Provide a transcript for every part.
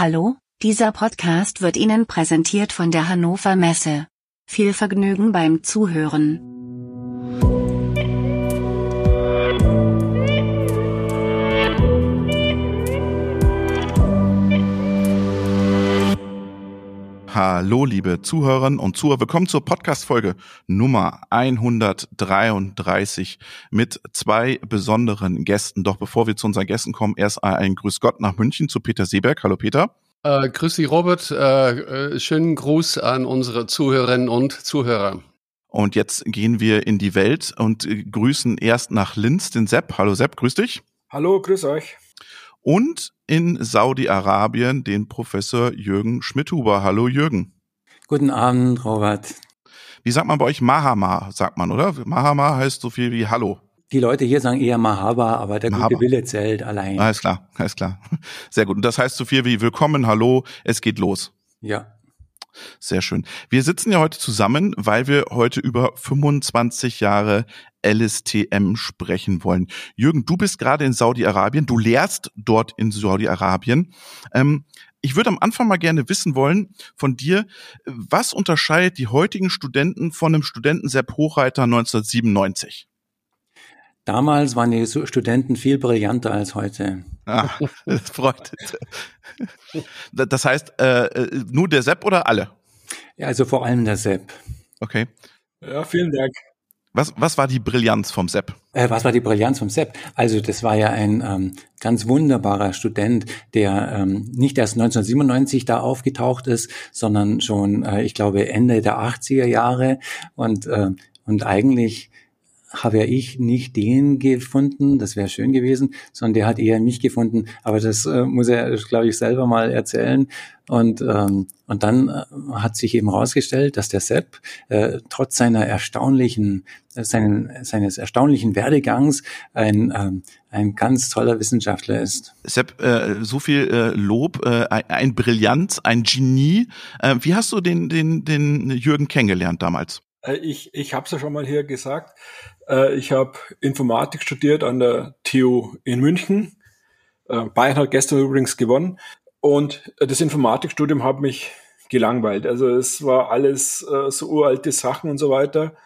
Hallo, dieser Podcast wird Ihnen präsentiert von der Hannover Messe. Viel Vergnügen beim Zuhören. Hallo, liebe Zuhörerinnen und Zuhörer. Willkommen zur Podcast-Folge Nummer 133 mit zwei besonderen Gästen. Doch bevor wir zu unseren Gästen kommen, erst ein Grüß Gott nach München zu Peter Seeberg. Hallo, Peter. Äh, grüß dich, Robert. Äh, äh, schönen Gruß an unsere Zuhörerinnen und Zuhörer. Und jetzt gehen wir in die Welt und grüßen erst nach Linz den Sepp. Hallo, Sepp, grüß dich. Hallo, grüß euch und in Saudi-Arabien den Professor Jürgen Schmidhuber. Hallo Jürgen. Guten Abend, Robert. Wie sagt man bei euch Mahama, sagt man, oder? Mahama heißt so viel wie Hallo. Die Leute hier sagen eher Mahaba, aber der Mahaba. gute Wille zählt allein. Alles klar, alles klar. Sehr gut. Und das heißt so viel wie Willkommen, Hallo, es geht los. Ja. Sehr schön. Wir sitzen ja heute zusammen, weil wir heute über 25 Jahre LSTM sprechen wollen. Jürgen, du bist gerade in Saudi-Arabien, du lehrst dort in Saudi-Arabien. Ähm, ich würde am Anfang mal gerne wissen wollen von dir, was unterscheidet die heutigen Studenten von einem Studenten Sepp Hochreiter 1997? Damals waren die Studenten viel brillanter als heute. Ah, das freut. Das heißt, äh, äh, nur der Sepp oder alle? Ja, also vor allem der Sepp. Okay. Ja, vielen Dank. Was, was war die Brillanz vom Sepp? Äh, was war die Brillanz vom Sepp? Also das war ja ein ähm, ganz wunderbarer Student, der ähm, nicht erst 1997 da aufgetaucht ist, sondern schon, äh, ich glaube, Ende der 80er Jahre und, äh, und eigentlich habe ja ich nicht den gefunden, das wäre schön gewesen, sondern der hat eher mich gefunden. Aber das äh, muss er, glaube ich, selber mal erzählen. Und, ähm, und dann äh, hat sich eben herausgestellt, dass der Sepp äh, trotz seiner erstaunlichen, äh, seinen, seines erstaunlichen Werdegangs ein, ähm, ein ganz toller Wissenschaftler ist. Sepp, äh, so viel äh, Lob, äh, ein Brillanz, ein Genie. Äh, wie hast du den, den, den Jürgen kennengelernt damals? Äh, ich, ich habe es ja schon mal hier gesagt. Äh, ich habe Informatik studiert an der TU in München. Äh, Bayern hat gestern übrigens gewonnen. Und das Informatikstudium hat mich gelangweilt. Also es war alles so uralte Sachen und so weiter,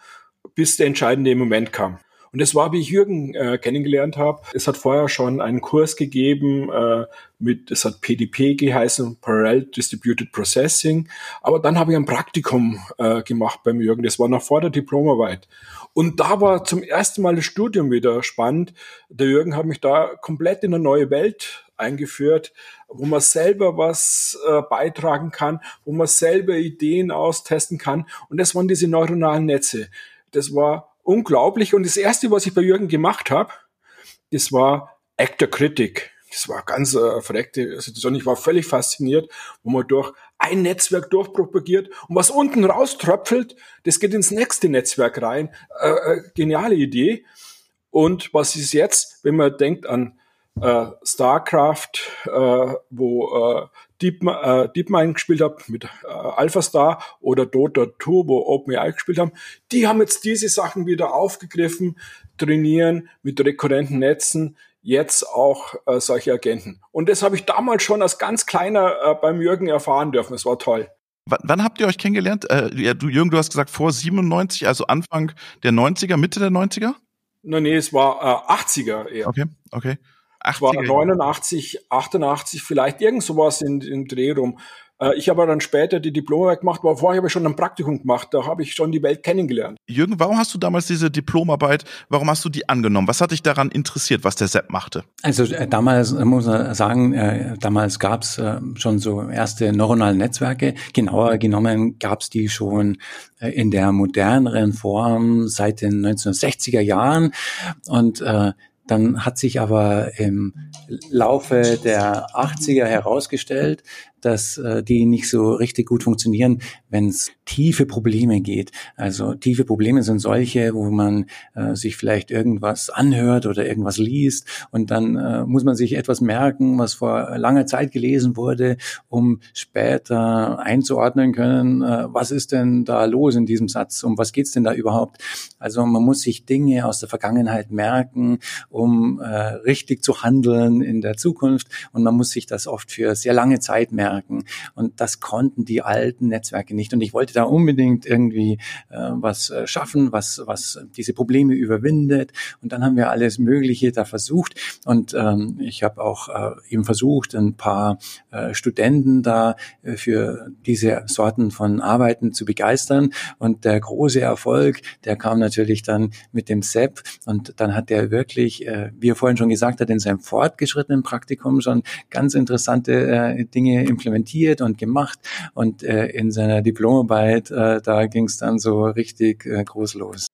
bis der entscheidende Moment kam. Und das war, wie ich Jürgen äh, kennengelernt habe. Es hat vorher schon einen Kurs gegeben äh, mit, es hat PDP geheißen, Parallel Distributed Processing. Aber dann habe ich ein Praktikum äh, gemacht beim Jürgen. Das war noch vor der Diplomarbeit. Und da war zum ersten Mal das Studium wieder spannend. Der Jürgen hat mich da komplett in eine neue Welt eingeführt, wo man selber was äh, beitragen kann, wo man selber Ideen austesten kann. Und das waren diese neuronalen Netze. Das war unglaublich. Und das Erste, was ich bei Jürgen gemacht habe, das war Actor Critic. Das war ganz äh, verreckte Situation. Ich war völlig fasziniert, wo man durch ein Netzwerk durchpropagiert und was unten rauströpfelt, das geht ins nächste Netzwerk rein. Äh, äh, geniale Idee. Und was ist jetzt, wenn man denkt an äh, StarCraft, äh, wo äh, Deep, äh, DeepMind gespielt habe mit äh, AlphaStar oder Dota 2, wo OpenAI gespielt haben, die haben jetzt diese Sachen wieder aufgegriffen, trainieren mit rekurrenten Netzen, jetzt auch äh, solche Agenten. Und das habe ich damals schon als ganz kleiner äh, beim Jürgen erfahren dürfen. Es war toll. W wann habt ihr euch kennengelernt? Äh, ja, du, Jürgen, du hast gesagt vor 97, also Anfang der 90er, Mitte der 90er? Nein, nee, es war äh, 80er eher. Okay, okay. 80er. war 89, 88 vielleicht, irgend sowas in, in Dreh rum. Äh, ich habe dann später die Diplomarbeit gemacht, aber vorher habe ich schon ein Praktikum gemacht, da habe ich schon die Welt kennengelernt. Jürgen, warum hast du damals diese Diplomarbeit, warum hast du die angenommen? Was hat dich daran interessiert, was der Sepp machte? Also äh, damals äh, muss man sagen, äh, damals gab es äh, schon so erste neuronale Netzwerke. Genauer genommen gab es die schon äh, in der moderneren Form seit den 1960er Jahren und äh, dann hat sich aber im Laufe der 80er herausgestellt, dass äh, die nicht so richtig gut funktionieren, wenn es tiefe Probleme geht. Also tiefe Probleme sind solche, wo man äh, sich vielleicht irgendwas anhört oder irgendwas liest und dann äh, muss man sich etwas merken, was vor langer Zeit gelesen wurde, um später einzuordnen können, äh, was ist denn da los in diesem Satz, um was geht's denn da überhaupt. Also man muss sich Dinge aus der Vergangenheit merken, um äh, richtig zu handeln in der Zukunft und man muss sich das oft für sehr lange Zeit merken und das konnten die alten Netzwerke nicht und ich wollte da unbedingt irgendwie äh, was äh, schaffen, was, was diese Probleme überwindet. Und dann haben wir alles Mögliche da versucht. Und ähm, ich habe auch äh, eben versucht, ein paar äh, Studenten da äh, für diese Sorten von Arbeiten zu begeistern. Und der große Erfolg, der kam natürlich dann mit dem SEP. Und dann hat der wirklich, äh, wie er vorhin schon gesagt hat, in seinem fortgeschrittenen Praktikum schon ganz interessante äh, Dinge implementiert und gemacht. Und äh, in seiner Diplomarbeit, äh, da ging es dann so richtig äh, groß los.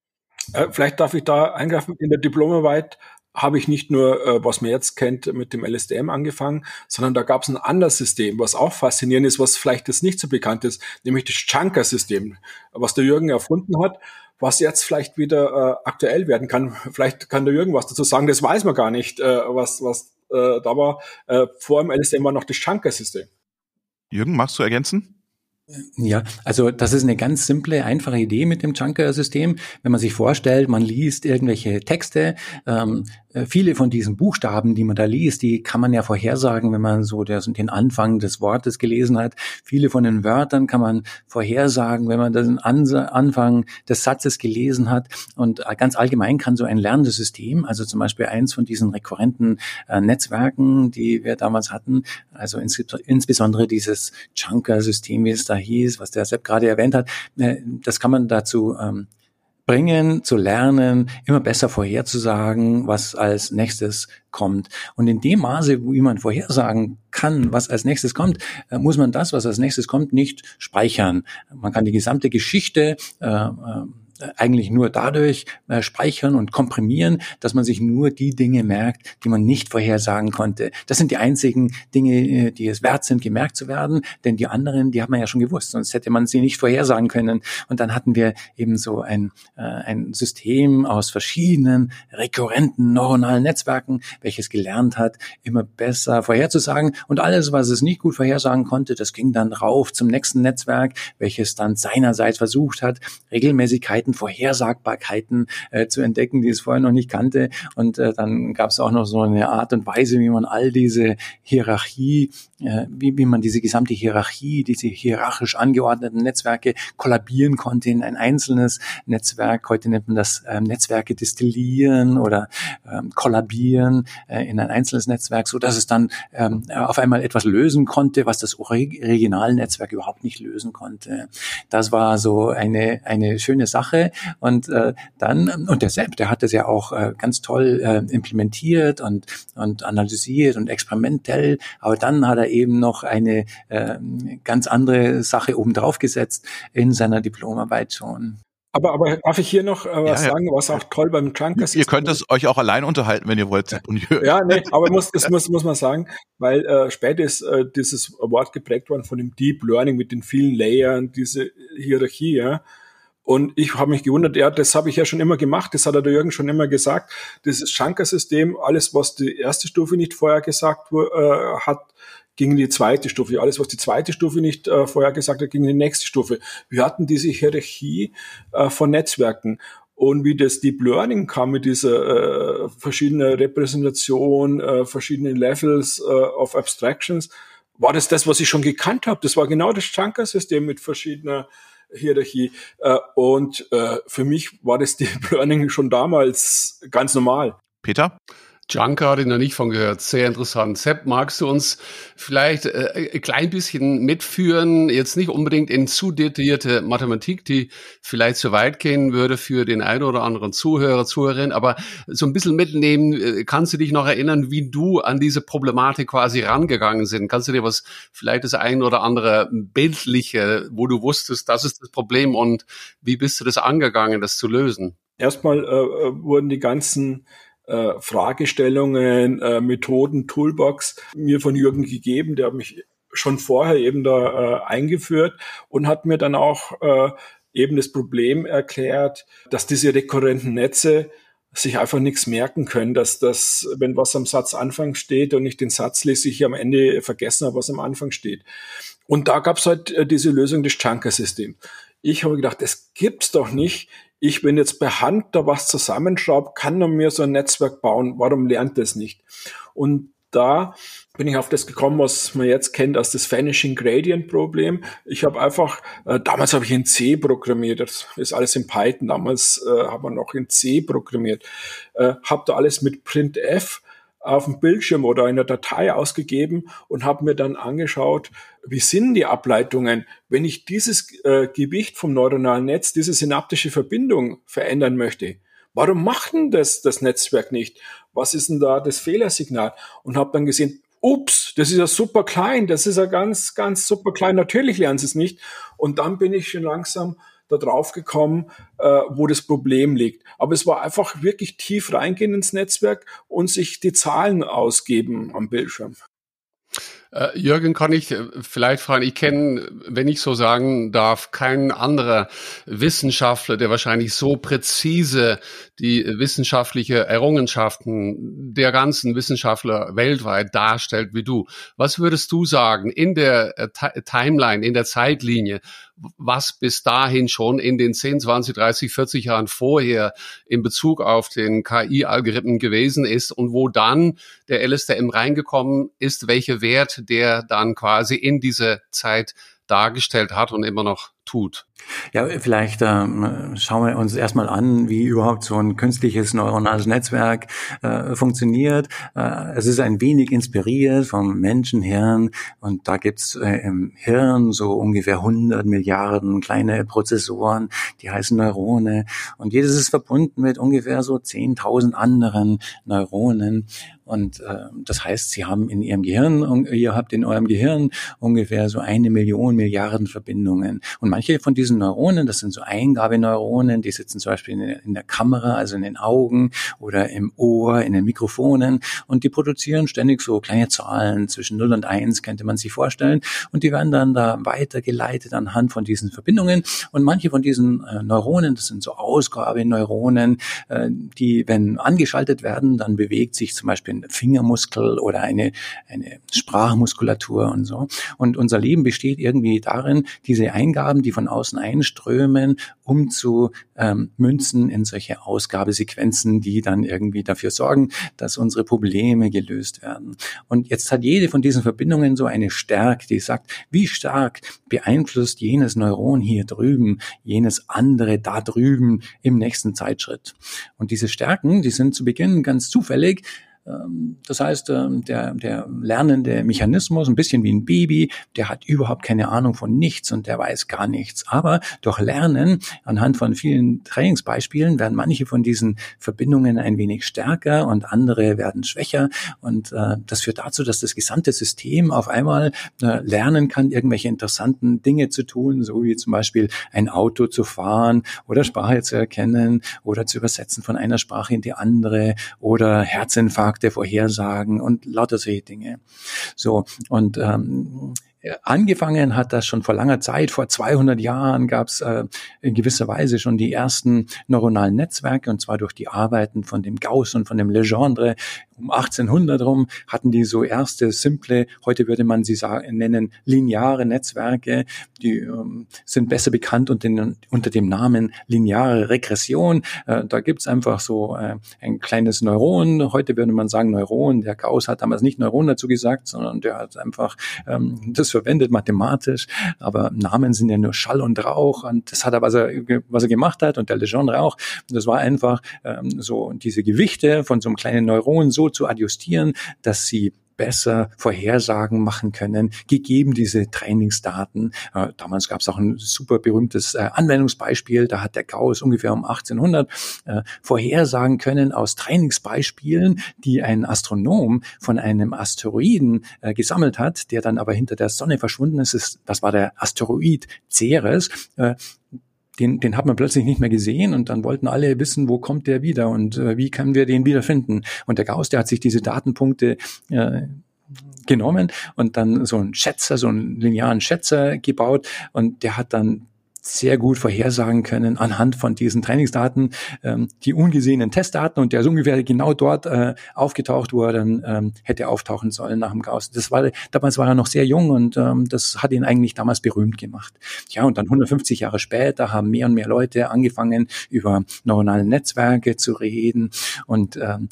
Äh, vielleicht darf ich da eingreifen. In der Diplomarbeit habe ich nicht nur, äh, was man jetzt kennt, mit dem LSDM angefangen, sondern da gab es ein anderes System, was auch faszinierend ist, was vielleicht jetzt nicht so bekannt ist, nämlich das Chunker-System, was der Jürgen erfunden hat, was jetzt vielleicht wieder äh, aktuell werden kann. Vielleicht kann der Jürgen was dazu sagen, das weiß man gar nicht, äh, was, was äh, da war. Äh, vor dem LSDM war noch das Chunker-System. Jürgen, magst du ergänzen? Ja, also das ist eine ganz simple, einfache Idee mit dem Chunker-System. Wenn man sich vorstellt, man liest irgendwelche Texte, ähm, äh, viele von diesen Buchstaben, die man da liest, die kann man ja vorhersagen, wenn man so den Anfang des Wortes gelesen hat. Viele von den Wörtern kann man vorhersagen, wenn man den Anfang des Satzes gelesen hat. Und äh, ganz allgemein kann so ein lernendes System, also zum Beispiel eins von diesen rekurrenten äh, Netzwerken, die wir damals hatten, also ins, insbesondere dieses Chunker-System, wie es da hieß, was der Sepp gerade erwähnt hat, äh, das kann man dazu ähm, bringen, zu lernen, immer besser vorherzusagen, was als nächstes kommt. Und in dem Maße, wo jemand vorhersagen kann, was als nächstes kommt, äh, muss man das, was als nächstes kommt, nicht speichern. Man kann die gesamte Geschichte äh, äh eigentlich nur dadurch äh, speichern und komprimieren, dass man sich nur die Dinge merkt, die man nicht vorhersagen konnte. Das sind die einzigen Dinge, äh, die es wert sind, gemerkt zu werden, denn die anderen, die hat man ja schon gewusst, sonst hätte man sie nicht vorhersagen können. Und dann hatten wir eben so ein, äh, ein System aus verschiedenen rekurrenten neuronalen Netzwerken, welches gelernt hat, immer besser vorherzusagen. Und alles, was es nicht gut vorhersagen konnte, das ging dann rauf zum nächsten Netzwerk, welches dann seinerseits versucht hat, Regelmäßigkeiten Möglichkeiten, Vorhersagbarkeiten äh, zu entdecken, die es vorher noch nicht kannte. Und äh, dann gab es auch noch so eine Art und Weise, wie man all diese Hierarchie, wie, wie man diese gesamte Hierarchie, diese hierarchisch angeordneten Netzwerke kollabieren konnte in ein einzelnes Netzwerk. Heute nennt man das ähm, Netzwerke destillieren oder ähm, kollabieren äh, in ein einzelnes Netzwerk, so dass es dann ähm, auf einmal etwas lösen konnte, was das Originalnetzwerk überhaupt nicht lösen konnte. Das war so eine, eine schöne Sache Sache. Und äh, dann, und der Sepp, der hat das ja auch äh, ganz toll äh, implementiert und, und analysiert und experimentell. Aber dann hat er eben noch eine äh, ganz andere Sache obendrauf gesetzt in seiner Diplomarbeit schon. Aber, aber darf ich hier noch äh, was ja, ja. sagen, was auch toll beim Chunker ist? Ihr könnt es euch auch allein unterhalten, wenn ihr wollt. ja, nee, aber muss, das muss, muss man sagen, weil äh, später ist äh, dieses Wort geprägt worden von dem Deep Learning mit den vielen Layern, diese Hierarchie, ja. Und ich habe mich gewundert, ja, das habe ich ja schon immer gemacht, das hat der Jürgen schon immer gesagt. Dieses Schanker-System, alles, was die erste Stufe nicht vorher gesagt äh, hat, ging in die zweite Stufe. Alles, was die zweite Stufe nicht äh, vorher gesagt hat, ging in die nächste Stufe. Wir hatten diese Hierarchie äh, von Netzwerken. Und wie das Deep Learning kam mit dieser äh, verschiedenen Repräsentation, äh, verschiedenen Levels äh, of Abstractions, war das das, was ich schon gekannt habe. Das war genau das Chunker-System mit verschiedener Hierarchie. Äh, und äh, für mich war das Deep Learning schon damals ganz normal. Peter? Junker ich noch nicht von gehört. Sehr interessant. Sepp, magst du uns vielleicht äh, ein klein bisschen mitführen? Jetzt nicht unbedingt in zu detaillierte Mathematik, die vielleicht zu weit gehen würde für den einen oder anderen Zuhörer, Zuhörerin, aber so ein bisschen mitnehmen. Äh, kannst du dich noch erinnern, wie du an diese Problematik quasi rangegangen sind? Kannst du dir was, vielleicht das ein oder andere bildliche, wo du wusstest, das ist das Problem und wie bist du das angegangen, das zu lösen? Erstmal äh, äh wurden die ganzen äh, Fragestellungen, äh, Methoden, Toolbox mir von Jürgen gegeben. Der hat mich schon vorher eben da äh, eingeführt und hat mir dann auch äh, eben das Problem erklärt, dass diese rekurrenten Netze sich einfach nichts merken können, dass das, wenn was am Satzanfang steht und ich den Satz lese, ich am Ende vergessen habe, was am Anfang steht. Und da gab es halt äh, diese Lösung des Chunker-Systems. Ich habe gedacht, das gibt's doch nicht. Ich, wenn jetzt per Hand da was zusammenschraube, kann man mir so ein Netzwerk bauen. Warum lernt das nicht? Und da bin ich auf das gekommen, was man jetzt kennt als das Vanishing Gradient Problem. Ich habe einfach, äh, damals habe ich in C programmiert, das ist alles in Python, damals äh, hat man noch in C programmiert, äh, habe da alles mit printf auf dem Bildschirm oder in der Datei ausgegeben und habe mir dann angeschaut, wie sind die Ableitungen, wenn ich dieses äh, Gewicht vom neuronalen Netz, diese synaptische Verbindung verändern möchte. Warum macht denn das das Netzwerk nicht? Was ist denn da das Fehlersignal? Und habe dann gesehen, ups, das ist ja super klein, das ist ja ganz, ganz super klein. Natürlich lernen sie es nicht. Und dann bin ich schon langsam da drauf gekommen, äh, wo das Problem liegt. Aber es war einfach wirklich tief reingehen ins Netzwerk und sich die Zahlen ausgeben am Bildschirm. Äh, Jürgen, kann ich äh, vielleicht fragen, ich kenne, wenn ich so sagen darf, keinen anderer Wissenschaftler, der wahrscheinlich so präzise die wissenschaftliche Errungenschaften der ganzen Wissenschaftler weltweit darstellt wie du. Was würdest du sagen in der äh, Timeline, in der Zeitlinie? Was bis dahin schon in den 10, 20, 30, 40 Jahren vorher in Bezug auf den KI-Algorithmen gewesen ist und wo dann der LSTM reingekommen ist, welche Wert der dann quasi in diese Zeit dargestellt hat und immer noch tut. Ja, vielleicht ähm, schauen wir uns erstmal an, wie überhaupt so ein künstliches neuronales Netzwerk äh, funktioniert. Äh, es ist ein wenig inspiriert vom Menschenhirn und da gibt's äh, im Hirn so ungefähr 100 Milliarden kleine Prozessoren, die heißen Neurone und jedes ist verbunden mit ungefähr so 10.000 anderen Neuronen und äh, das heißt, Sie haben in Ihrem Gehirn, ihr habt in eurem Gehirn ungefähr so eine Million Milliarden Verbindungen. Und manche von diesen Neuronen, das sind so Eingabeneuronen, die sitzen zum Beispiel in der, in der Kamera, also in den Augen oder im Ohr, in den Mikrofonen und die produzieren ständig so kleine Zahlen zwischen 0 und 1, könnte man sich vorstellen. Und die werden dann da weitergeleitet anhand von diesen Verbindungen. Und manche von diesen äh, Neuronen, das sind so Ausgabeneuronen, äh, die, wenn angeschaltet werden, dann bewegt sich zum Beispiel Fingermuskel oder eine, eine Sprachmuskulatur und so. Und unser Leben besteht irgendwie darin, diese Eingaben, die von außen einströmen, um zu ähm, münzen in solche Ausgabesequenzen, die dann irgendwie dafür sorgen, dass unsere Probleme gelöst werden. Und jetzt hat jede von diesen Verbindungen so eine Stärke, die sagt, wie stark beeinflusst jenes Neuron hier drüben, jenes andere da drüben im nächsten Zeitschritt. Und diese Stärken, die sind zu Beginn ganz zufällig, das heißt, ähm, der, der lernende Mechanismus, ein bisschen wie ein Baby, der hat überhaupt keine Ahnung von nichts und der weiß gar nichts. Aber durch Lernen, anhand von vielen Trainingsbeispielen, werden manche von diesen Verbindungen ein wenig stärker und andere werden schwächer. Und äh, das führt dazu, dass das gesamte System auf einmal äh, lernen kann, irgendwelche interessanten Dinge zu tun, so wie zum Beispiel ein Auto zu fahren oder Sprache zu erkennen oder zu übersetzen von einer Sprache in die andere oder Herzinfarkt Märkte vorhersagen und lauter solche Dinge. So, und ähm, Angefangen hat das schon vor langer Zeit, vor 200 Jahren gab es äh, in gewisser Weise schon die ersten neuronalen Netzwerke und zwar durch die Arbeiten von dem Gauss und von dem Legendre. Um 1800 rum hatten die so erste simple, heute würde man sie sagen, nennen lineare Netzwerke, die ähm, sind besser bekannt unter, den, unter dem Namen lineare Regression. Äh, da gibt's einfach so äh, ein kleines Neuron, heute würde man sagen Neuron, der Gauss hat damals nicht Neuron dazu gesagt, sondern der hat einfach ähm, das verwendet mathematisch, aber Namen sind ja nur Schall und Rauch und das hat er, was er, was er gemacht hat und der Legendre auch, das war einfach ähm, so diese Gewichte von so einem kleinen Neuron so zu adjustieren, dass sie besser Vorhersagen machen können, gegeben diese Trainingsdaten. Äh, damals gab es auch ein super berühmtes äh, Anwendungsbeispiel, da hat der Gauss ungefähr um 1800 äh, vorhersagen können aus Trainingsbeispielen, die ein Astronom von einem Asteroiden äh, gesammelt hat, der dann aber hinter der Sonne verschwunden ist. Das war der Asteroid Ceres. Den, den hat man plötzlich nicht mehr gesehen und dann wollten alle wissen, wo kommt der wieder und äh, wie können wir den wiederfinden. Und der Gauss, der hat sich diese Datenpunkte äh, genommen und dann so einen Schätzer, so einen linearen Schätzer gebaut und der hat dann sehr gut vorhersagen können anhand von diesen Trainingsdaten, ähm, die ungesehenen Testdaten und der ist ungefähr genau dort äh, aufgetaucht, wo er dann ähm, hätte auftauchen sollen nach dem Gauss. Das war, damals war er noch sehr jung und ähm, das hat ihn eigentlich damals berühmt gemacht. Ja, und dann 150 Jahre später haben mehr und mehr Leute angefangen, über neuronale Netzwerke zu reden und ähm,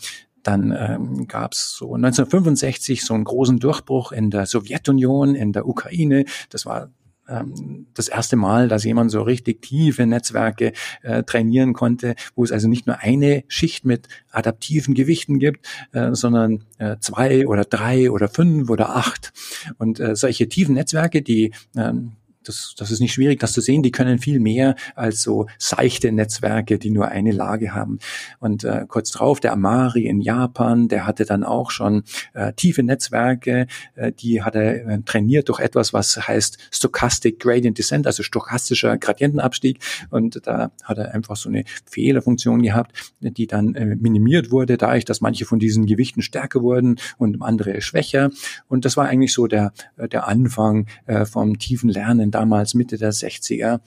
dann ähm, gab es so 1965 so einen großen Durchbruch in der Sowjetunion, in der Ukraine. Das war ähm, das erste Mal, dass jemand so richtig tiefe Netzwerke äh, trainieren konnte, wo es also nicht nur eine Schicht mit adaptiven Gewichten gibt, äh, sondern äh, zwei oder drei oder fünf oder acht. Und äh, solche tiefen Netzwerke, die ähm, das, das ist nicht schwierig, das zu sehen. Die können viel mehr als so seichte Netzwerke, die nur eine Lage haben. Und äh, kurz drauf, der Amari in Japan, der hatte dann auch schon äh, tiefe Netzwerke, äh, die hat er äh, trainiert durch etwas, was heißt Stochastic Gradient Descent, also stochastischer Gradientenabstieg. Und da hat er einfach so eine Fehlerfunktion gehabt, die dann äh, minimiert wurde, dadurch, dass manche von diesen Gewichten stärker wurden und andere schwächer. Und das war eigentlich so der, der Anfang äh, vom tiefen Lernen damals Mitte der 60er.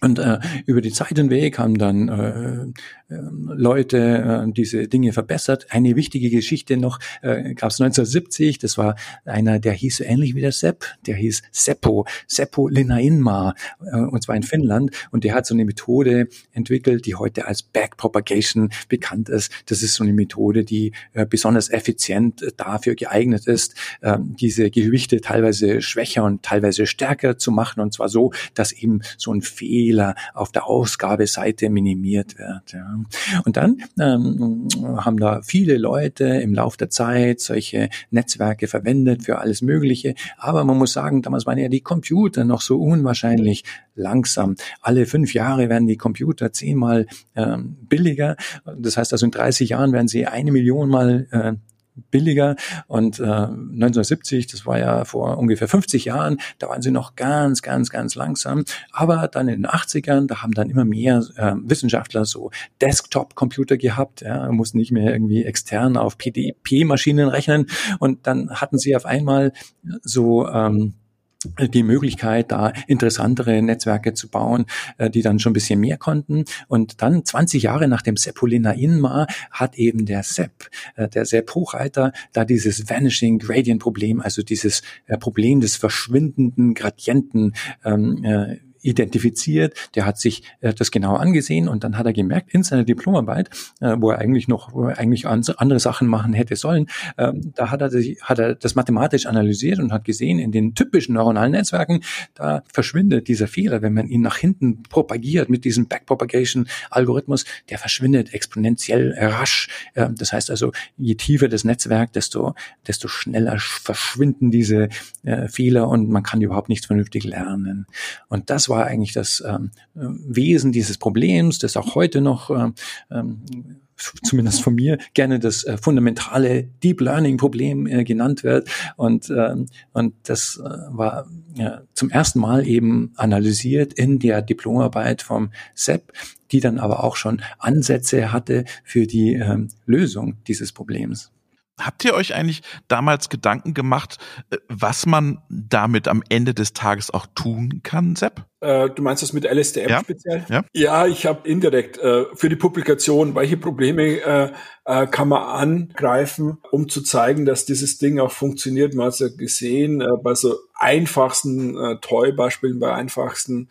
Und äh, über die Zeit hinweg haben dann äh, ähm, Leute äh, diese Dinge verbessert. Eine wichtige Geschichte noch äh, gab es 1970, das war einer, der hieß so ähnlich wie der Sepp, der hieß Seppo, Seppo Linnainma, äh, und zwar in Finnland. Und der hat so eine Methode entwickelt, die heute als Backpropagation bekannt ist. Das ist so eine Methode, die äh, besonders effizient dafür geeignet ist, äh, diese Gewichte teilweise schwächer und teilweise stärker zu machen. Und zwar so, dass eben so ein Fehler auf der Ausgabeseite minimiert wird. Ja. Und dann ähm, haben da viele Leute im Lauf der Zeit solche Netzwerke verwendet für alles Mögliche. Aber man muss sagen, damals waren ja die Computer noch so unwahrscheinlich langsam. Alle fünf Jahre werden die Computer zehnmal ähm, billiger. Das heißt also in 30 Jahren werden sie eine Million mal äh, billiger. Und äh, 1970, das war ja vor ungefähr 50 Jahren, da waren sie noch ganz, ganz, ganz langsam. Aber dann in den 80ern, da haben dann immer mehr äh, Wissenschaftler so Desktop-Computer gehabt, ja, mussten nicht mehr irgendwie extern auf PDP-Maschinen rechnen. Und dann hatten sie auf einmal so ähm, die Möglichkeit, da interessantere Netzwerke zu bauen, äh, die dann schon ein bisschen mehr konnten. Und dann 20 Jahre nach dem Sepolina Inma hat eben der Sepp, äh, der Sepp Hochreiter, da dieses Vanishing Gradient Problem, also dieses äh, Problem des verschwindenden Gradienten ähm, identifiziert, der hat sich äh, das genau angesehen und dann hat er gemerkt in seiner Diplomarbeit, äh, wo er eigentlich noch, wo er eigentlich andere Sachen machen hätte sollen, äh, da hat er, sich, hat er das mathematisch analysiert und hat gesehen, in den typischen neuronalen Netzwerken, da verschwindet dieser Fehler, wenn man ihn nach hinten propagiert mit diesem Backpropagation-Algorithmus, der verschwindet exponentiell rasch. Äh, das heißt also, je tiefer das Netzwerk, desto, desto schneller verschwinden diese äh, Fehler und man kann überhaupt nichts vernünftig lernen. Und das war eigentlich das ähm, Wesen dieses Problems, das auch heute noch ähm, ähm, zumindest von mir gerne das äh, fundamentale Deep Learning Problem äh, genannt wird und ähm, und das äh, war ja, zum ersten Mal eben analysiert in der Diplomarbeit vom Sepp, die dann aber auch schon Ansätze hatte für die ähm, Lösung dieses Problems. Habt ihr euch eigentlich damals Gedanken gemacht, äh, was man damit am Ende des Tages auch tun kann, Sepp? Äh, du meinst das mit LSTM ja? speziell? Ja, ja ich habe indirekt äh, für die Publikation, welche Probleme äh, äh, kann man angreifen, um zu zeigen, dass dieses Ding auch funktioniert. Man hat es ja gesehen, äh, bei so einfachsten Toy-Beispielen, bei einfachsten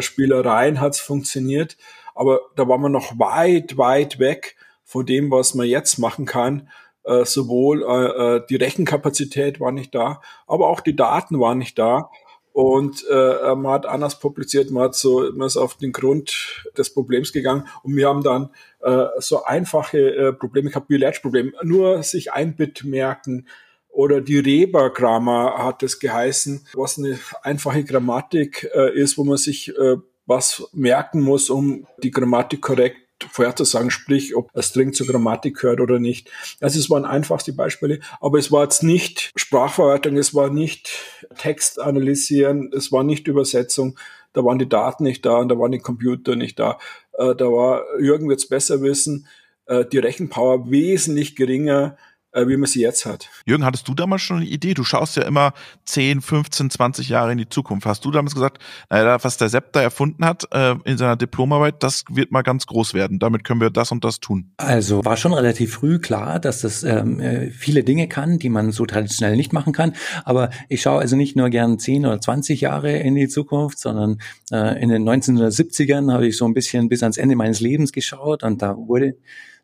Spielereien hat es funktioniert. Aber da war man noch weit, weit weg von dem, was man jetzt machen kann äh, sowohl äh, äh, die Rechenkapazität war nicht da, aber auch die Daten waren nicht da. Und äh, man hat anders publiziert, man hat so, man ist auf den Grund des Problems gegangen und wir haben dann äh, so einfache äh, Probleme gehabt, wie Latch-Problem, nur sich ein Bit merken, oder die Reber-Grammar hat es geheißen, was eine einfache Grammatik äh, ist, wo man sich äh, was merken muss, um die Grammatik korrekt vorherzusagen, sprich, ob ein String zur Grammatik gehört oder nicht. Also es waren einfachste Beispiele, aber es war jetzt nicht Sprachverwaltung, es war nicht Text analysieren, es war nicht Übersetzung, da waren die Daten nicht da und da waren die Computer nicht da. Äh, da war, Jürgen wird es besser wissen, äh, die Rechenpower wesentlich geringer wie man sie jetzt hat. Jürgen, hattest du damals schon eine Idee? Du schaust ja immer 10, 15, 20 Jahre in die Zukunft. Hast du damals gesagt, naja, was der Sepp da erfunden hat äh, in seiner Diplomarbeit, das wird mal ganz groß werden. Damit können wir das und das tun. Also war schon relativ früh klar, dass das ähm, äh, viele Dinge kann, die man so traditionell nicht machen kann. Aber ich schaue also nicht nur gern 10 oder 20 Jahre in die Zukunft, sondern äh, in den 1970ern habe ich so ein bisschen bis ans Ende meines Lebens geschaut und da wurde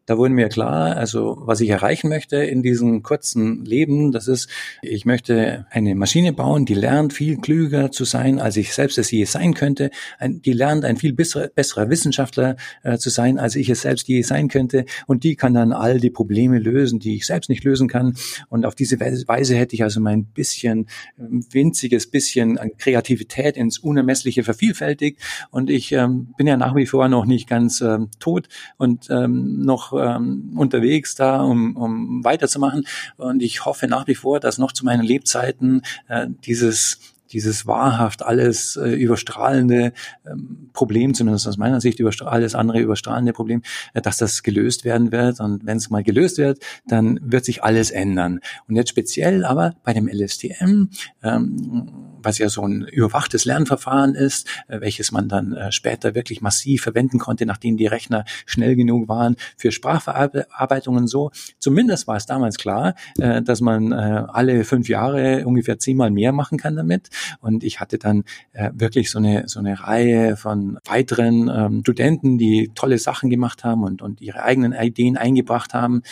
da wurde mir klar, also was ich erreichen möchte in diesem kurzen Leben, das ist, ich möchte eine Maschine bauen, die lernt viel klüger zu sein, als ich selbst es je sein könnte. Ein, die lernt ein viel besserer, besserer Wissenschaftler äh, zu sein, als ich es selbst je sein könnte. Und die kann dann all die Probleme lösen, die ich selbst nicht lösen kann. Und auf diese Weise hätte ich also mein bisschen, ähm, winziges bisschen Kreativität ins Unermessliche vervielfältigt. Und ich ähm, bin ja nach wie vor noch nicht ganz ähm, tot und ähm, noch ähm, unterwegs da, um, um weiterzumachen. Und ich hoffe nach wie vor, dass noch zu meinen Lebzeiten äh, dieses dieses wahrhaft alles äh, überstrahlende ähm, Problem, zumindest aus meiner Sicht alles andere überstrahlende Problem, äh, dass das gelöst werden wird. Und wenn es mal gelöst wird, dann wird sich alles ändern. Und jetzt speziell aber bei dem LSTM, ähm, was ja so ein überwachtes Lernverfahren ist, äh, welches man dann äh, später wirklich massiv verwenden konnte, nachdem die Rechner schnell genug waren für Sprachverarbeitungen so. Zumindest war es damals klar, äh, dass man alle fünf Jahre ungefähr zehnmal mehr machen kann damit. Und ich hatte dann wirklich so eine, so eine Reihe von weiteren ähm, Studenten, die tolle Sachen gemacht haben und, und ihre eigenen Ideen eingebracht haben,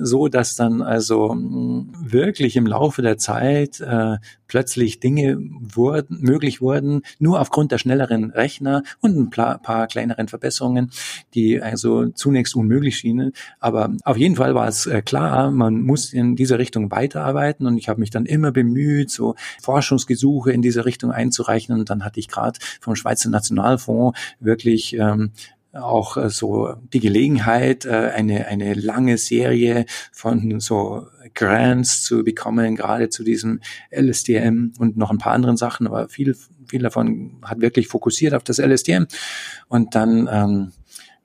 so dass dann also wirklich im Laufe der Zeit plötzlich Dinge wurden, möglich wurden, nur aufgrund der schnelleren Rechner und ein paar kleineren Verbesserungen, die also zunächst unmöglich schienen. Aber auf jeden Fall war es äh, klar, man muss in dieser Richtung weiterarbeiten und ich habe mich dann immer bemüht, so Forschungsgesuche in diese Richtung einzureichen und dann hatte ich gerade vom Schweizer Nationalfonds wirklich ähm, auch äh, so die Gelegenheit, äh, eine, eine lange Serie von so Grants zu bekommen, gerade zu diesem LSTM und noch ein paar anderen Sachen, aber viel, viel davon hat wirklich fokussiert auf das LSTM. Und dann ähm,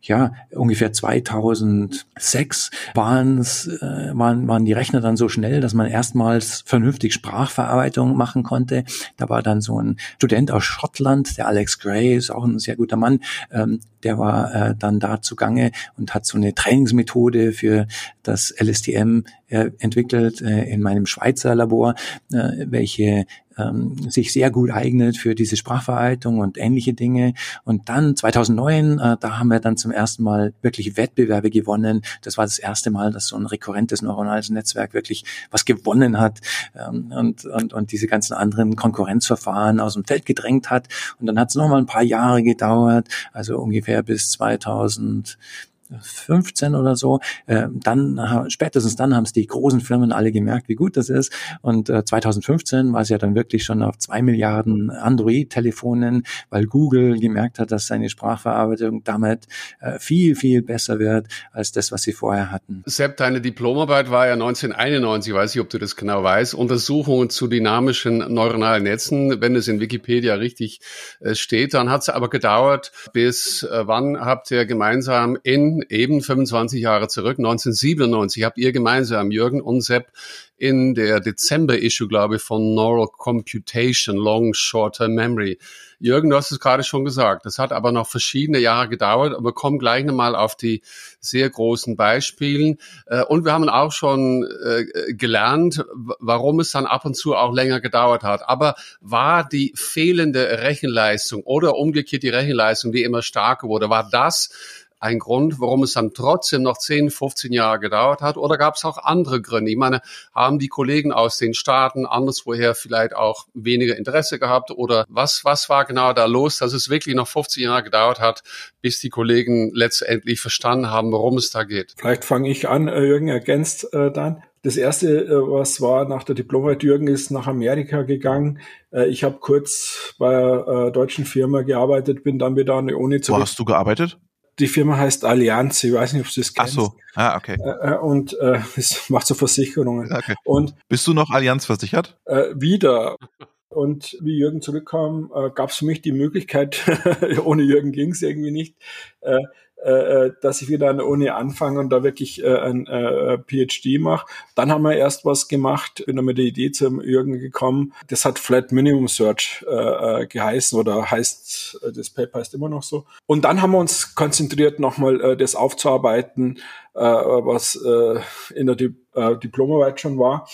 ja, ungefähr 2006 waren's, äh, waren, waren die Rechner dann so schnell, dass man erstmals vernünftig Sprachverarbeitung machen konnte. Da war dann so ein Student aus Schottland, der Alex Gray, ist auch ein sehr guter Mann, ähm, der war äh, dann da zugange und hat so eine Trainingsmethode für das LSTM entwickelt äh, in meinem Schweizer Labor, äh, welche ähm, sich sehr gut eignet für diese Sprachverarbeitung und ähnliche Dinge. Und dann 2009, äh, da haben wir dann zum ersten Mal wirklich Wettbewerbe gewonnen. Das war das erste Mal, dass so ein rekurrentes neuronales Netzwerk wirklich was gewonnen hat ähm, und, und, und diese ganzen anderen Konkurrenzverfahren aus dem Feld gedrängt hat. Und dann hat es nochmal ein paar Jahre gedauert, also ungefähr bis 2000 15 oder so. Äh, dann spätestens dann haben es die großen Firmen alle gemerkt, wie gut das ist. Und äh, 2015 war es ja dann wirklich schon auf zwei Milliarden Android-Telefonen, weil Google gemerkt hat, dass seine Sprachverarbeitung damit äh, viel viel besser wird als das, was sie vorher hatten. Sepp, deine Diplomarbeit war ja 1991, weiß ich, ob du das genau weißt. Untersuchungen zu dynamischen neuronalen Netzen, wenn es in Wikipedia richtig äh, steht. Dann hat es aber gedauert, bis äh, wann habt ihr gemeinsam in eben 25 Jahre zurück, 1997, habt ihr gemeinsam, Jürgen und Sepp, in der Dezember-Issue, glaube ich, von Neural Computation, Long Short-Term Memory. Jürgen, du hast es gerade schon gesagt. Das hat aber noch verschiedene Jahre gedauert, aber wir kommen gleich nochmal auf die sehr großen Beispielen. Äh, und wir haben auch schon äh, gelernt, warum es dann ab und zu auch länger gedauert hat. Aber war die fehlende Rechenleistung oder umgekehrt die Rechenleistung, die immer stärker wurde, war das ein Grund, warum es dann trotzdem noch 10, 15 Jahre gedauert hat? Oder gab es auch andere Gründe? Ich meine, haben die Kollegen aus den Staaten anderswoher vielleicht auch weniger Interesse gehabt? Oder was, was war genau da los, dass es wirklich noch 15 Jahre gedauert hat, bis die Kollegen letztendlich verstanden haben, worum es da geht? Vielleicht fange ich an, äh, Jürgen ergänzt äh, dann. Das erste, äh, was war nach der Diplomarbeit, Jürgen ist nach Amerika gegangen. Äh, ich habe kurz bei einer deutschen Firma gearbeitet, bin dann wieder an die Uni zurück. Wo hast du gearbeitet? Die Firma heißt Allianz, ich weiß nicht, ob du das kennst. Ach so, ah, okay. Äh, äh und äh, es macht so Versicherungen. Okay. Und Bist du noch Allianz versichert? Äh, wieder. Und wie Jürgen zurückkam, äh, gab es für mich die Möglichkeit, ohne Jürgen ging es irgendwie nicht, äh, äh, dass ich wieder an der Uni anfange und da wirklich äh, ein äh, PhD mache. Dann haben wir erst was gemacht, bin dann mit der Idee zum Jürgen gekommen. Das hat Flat Minimum Search äh, äh geheißen oder heißt, äh, das Paper heißt immer noch so. Und dann haben wir uns konzentriert, nochmal äh, das aufzuarbeiten, äh, was äh, in der Di äh, Diplomarbeit schon war.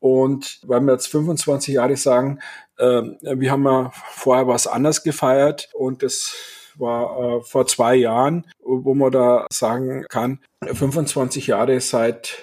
Und weil wir jetzt 25 Jahre sagen, äh, wir haben ja vorher was anders gefeiert und das war äh, vor zwei Jahren, wo man da sagen kann, 25 Jahre seit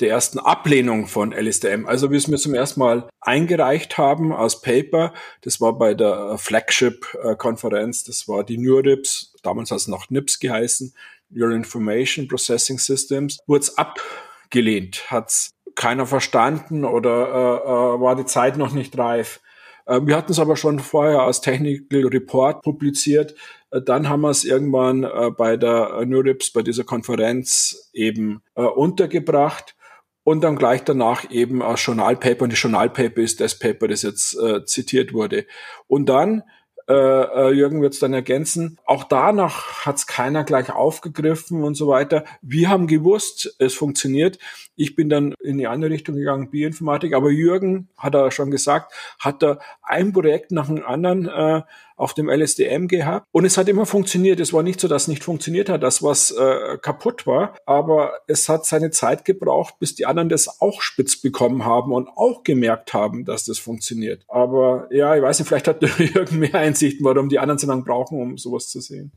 der ersten Ablehnung von LSTM. Also wie es mir zum ersten Mal eingereicht haben als Paper, das war bei der Flagship-Konferenz, das war die NURIPS, damals hat es noch NIPS geheißen, Neural Information Processing Systems, wurde es abgelehnt, hat es keiner verstanden oder äh, äh, war die Zeit noch nicht reif. Äh, wir hatten es aber schon vorher als Technical Report publiziert. Äh, dann haben wir es irgendwann äh, bei der NURIPS, bei dieser Konferenz eben untergebracht und dann gleich danach eben als Journalpaper. Und das Journalpaper ist das Paper, das jetzt zitiert wurde. Und dann äh, äh, Jürgen wird es dann ergänzen. Auch danach hat es keiner gleich aufgegriffen und so weiter. Wir haben gewusst, es funktioniert. Ich bin dann in die andere Richtung gegangen, Bioinformatik. Aber Jürgen, hat er schon gesagt, hat da ein Projekt nach dem anderen äh, auf dem LSDM gehabt. Und es hat immer funktioniert. Es war nicht so, dass es nicht funktioniert hat, dass was äh, kaputt war. Aber es hat seine Zeit gebraucht, bis die anderen das auch spitz bekommen haben und auch gemerkt haben, dass das funktioniert. Aber ja, ich weiß nicht, vielleicht hat Jürgen mehr Einsichten, warum die anderen so lange brauchen, um sowas zu sehen.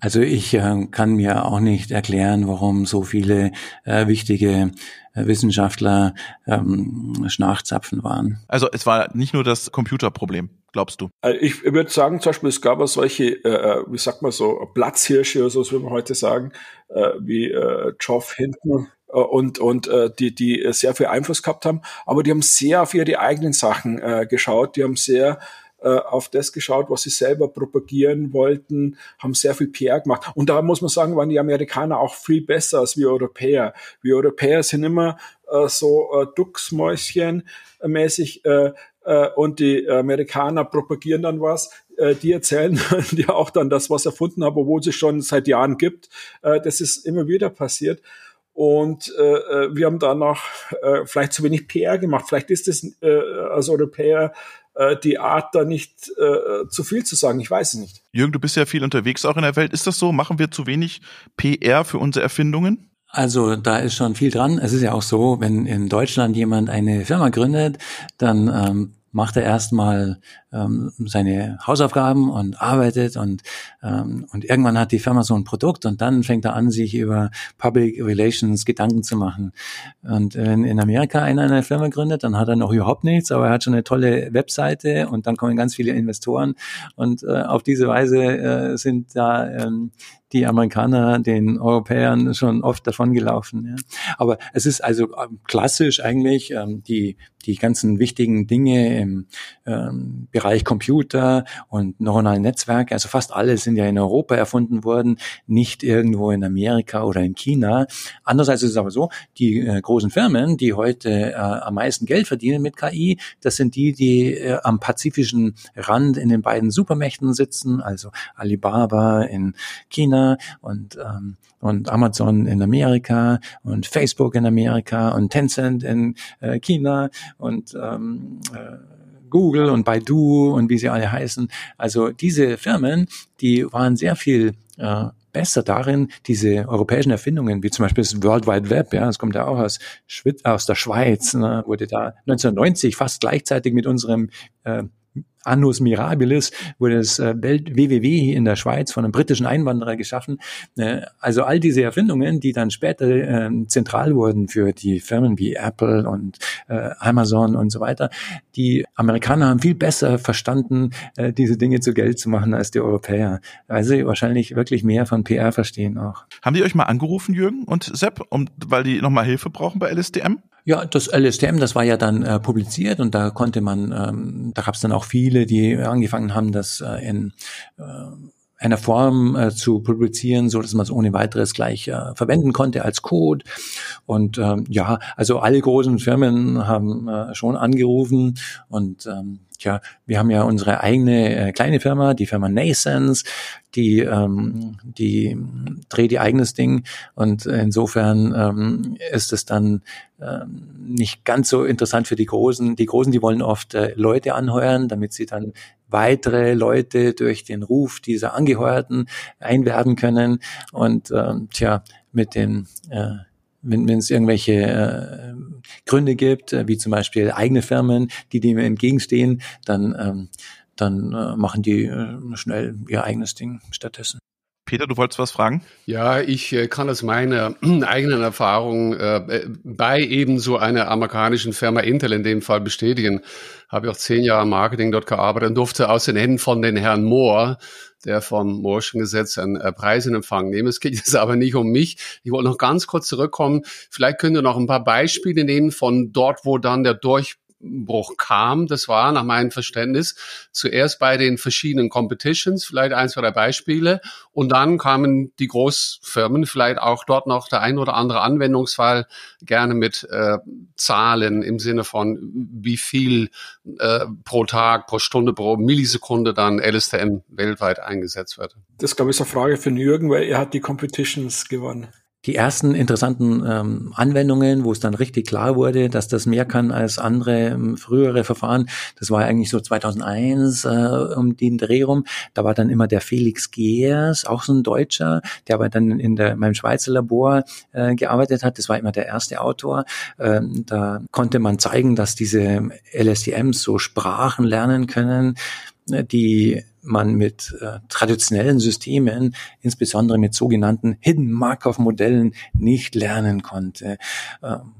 Also ich äh, kann mir auch nicht erklären, warum so viele äh, wichtige Wissenschaftler ähm, Schnarchzapfen waren. Also es war nicht nur das Computerproblem, glaubst du? Also ich würde sagen, zum Beispiel, es gab auch solche, äh, äh, wie sagt man so, Platzhirsche oder so, das würde man heute sagen, äh, wie äh, Geoff Hinton äh, und, und äh, die, die sehr viel Einfluss gehabt haben, aber die haben sehr auf ihre eigenen Sachen äh, geschaut, die haben sehr äh, auf das geschaut, was sie selber propagieren wollten, haben sehr viel PR gemacht. Und da muss man sagen, waren die Amerikaner auch viel besser als wir Europäer. Wir Europäer sind immer äh, so äh, Ducksmäuschen-mäßig äh, äh, und die Amerikaner propagieren dann was. Äh, die erzählen ja auch dann das, was erfunden haben, obwohl es schon seit Jahren gibt. Äh, das ist immer wieder passiert. Und äh, äh wir haben danach äh, vielleicht zu wenig PR gemacht. Vielleicht ist es äh, als Europäer äh, die Art, da nicht äh, zu viel zu sagen. Ich weiß es nicht. Jürgen, du bist ja viel unterwegs auch in der Welt. Ist das so? Machen wir zu wenig PR für unsere Erfindungen? Also da ist schon viel dran. Es ist ja auch so, wenn in Deutschland jemand eine Firma gründet, dann ähm, macht er erstmal ähm, seine Hausaufgaben und arbeitet und, ähm, und irgendwann hat die Firma so ein Produkt und dann fängt er an, sich über Public Relations Gedanken zu machen. Und wenn in Amerika einer eine Firma gründet, dann hat er noch überhaupt nichts, aber er hat schon eine tolle Webseite und dann kommen ganz viele Investoren und äh, auf diese Weise äh, sind da ähm, die Amerikaner den Europäern schon oft davon gelaufen. Ja. Aber es ist also ähm, klassisch eigentlich ähm, die die ganzen wichtigen Dinge im ähm, Bereich Computer und neuronale Netzwerke, also fast alle sind ja in Europa erfunden worden, nicht irgendwo in Amerika oder in China. Andererseits ist es aber so, die äh, großen Firmen, die heute äh, am meisten Geld verdienen mit KI, das sind die, die äh, am pazifischen Rand in den beiden Supermächten sitzen, also Alibaba in China und, ähm, und Amazon in Amerika und Facebook in Amerika und Tencent in äh, China und ähm, äh, Google und Baidu und wie sie alle heißen. Also diese Firmen, die waren sehr viel äh, besser darin, diese europäischen Erfindungen, wie zum Beispiel das World Wide Web, ja, das kommt ja auch aus, Schwitz, aus der Schweiz, ne, wurde da 1990 fast gleichzeitig mit unserem äh, Annus Mirabilis wurde das äh, Welt WWW in der Schweiz von einem britischen Einwanderer geschaffen. Äh, also all diese Erfindungen, die dann später ähm, zentral wurden für die Firmen wie Apple und äh, Amazon und so weiter. Die Amerikaner haben viel besser verstanden, diese Dinge zu Geld zu machen als die Europäer, weil sie wahrscheinlich wirklich mehr von PR verstehen auch. Haben die euch mal angerufen, Jürgen und Sepp, um, weil die nochmal Hilfe brauchen bei LSDM? Ja, das LSTM, das war ja dann äh, publiziert und da konnte man, ähm, da gab es dann auch viele, die angefangen haben, das äh, in äh, einer Form äh, zu publizieren, so dass man es ohne weiteres gleich äh, verwenden konnte als Code. Und ähm, ja, also alle großen Firmen haben äh, schon angerufen und ähm, ja, wir haben ja unsere eigene äh, kleine Firma, die Firma Nascens, die, ähm, die dreht ihr eigenes Ding. Und insofern ähm, ist es dann ähm, nicht ganz so interessant für die Großen. Die Großen, die wollen oft äh, Leute anheuern, damit sie dann weitere Leute durch den Ruf dieser Angeheuerten einwerben können. Und ähm, tja, mit den äh, wenn wenn es irgendwelche äh, Gründe gibt, äh, wie zum Beispiel eigene Firmen, die dem entgegenstehen, dann, ähm, dann äh, machen die äh, schnell ihr eigenes Ding stattdessen. Peter, du wolltest was fragen? Ja, ich äh, kann aus meiner eigenen Erfahrung äh, bei eben so einer amerikanischen Firma Intel in dem Fall bestätigen. Habe auch zehn Jahre Marketing dort gearbeitet und durfte aus den Händen von den Herrn Moore, der vom Moore'schen Gesetz einen äh, Preis in Empfang nehmen. Es geht jetzt aber nicht um mich. Ich wollte noch ganz kurz zurückkommen. Vielleicht könnt ihr noch ein paar Beispiele nehmen von dort, wo dann der Durch Bruch kam. Das war nach meinem Verständnis zuerst bei den verschiedenen Competitions, vielleicht ein, zwei, drei Beispiele. Und dann kamen die Großfirmen, vielleicht auch dort noch der ein oder andere Anwendungsfall, gerne mit äh, Zahlen im Sinne von, wie viel äh, pro Tag, pro Stunde, pro Millisekunde dann LSTM weltweit eingesetzt wird. Das, glaube ich, ist eine Frage für Jürgen, weil er hat die Competitions gewonnen die ersten interessanten ähm, Anwendungen, wo es dann richtig klar wurde, dass das mehr kann als andere ähm, frühere Verfahren, das war eigentlich so 2001 äh, um den Dreh rum. Da war dann immer der Felix Geers, auch so ein Deutscher, der aber dann in der, meinem Schweizer Labor äh, gearbeitet hat. Das war immer der erste Autor. Ähm, da konnte man zeigen, dass diese LSTMs so Sprachen lernen können, die man mit äh, traditionellen Systemen, insbesondere mit sogenannten Hidden Markov Modellen, nicht lernen konnte. Ähm,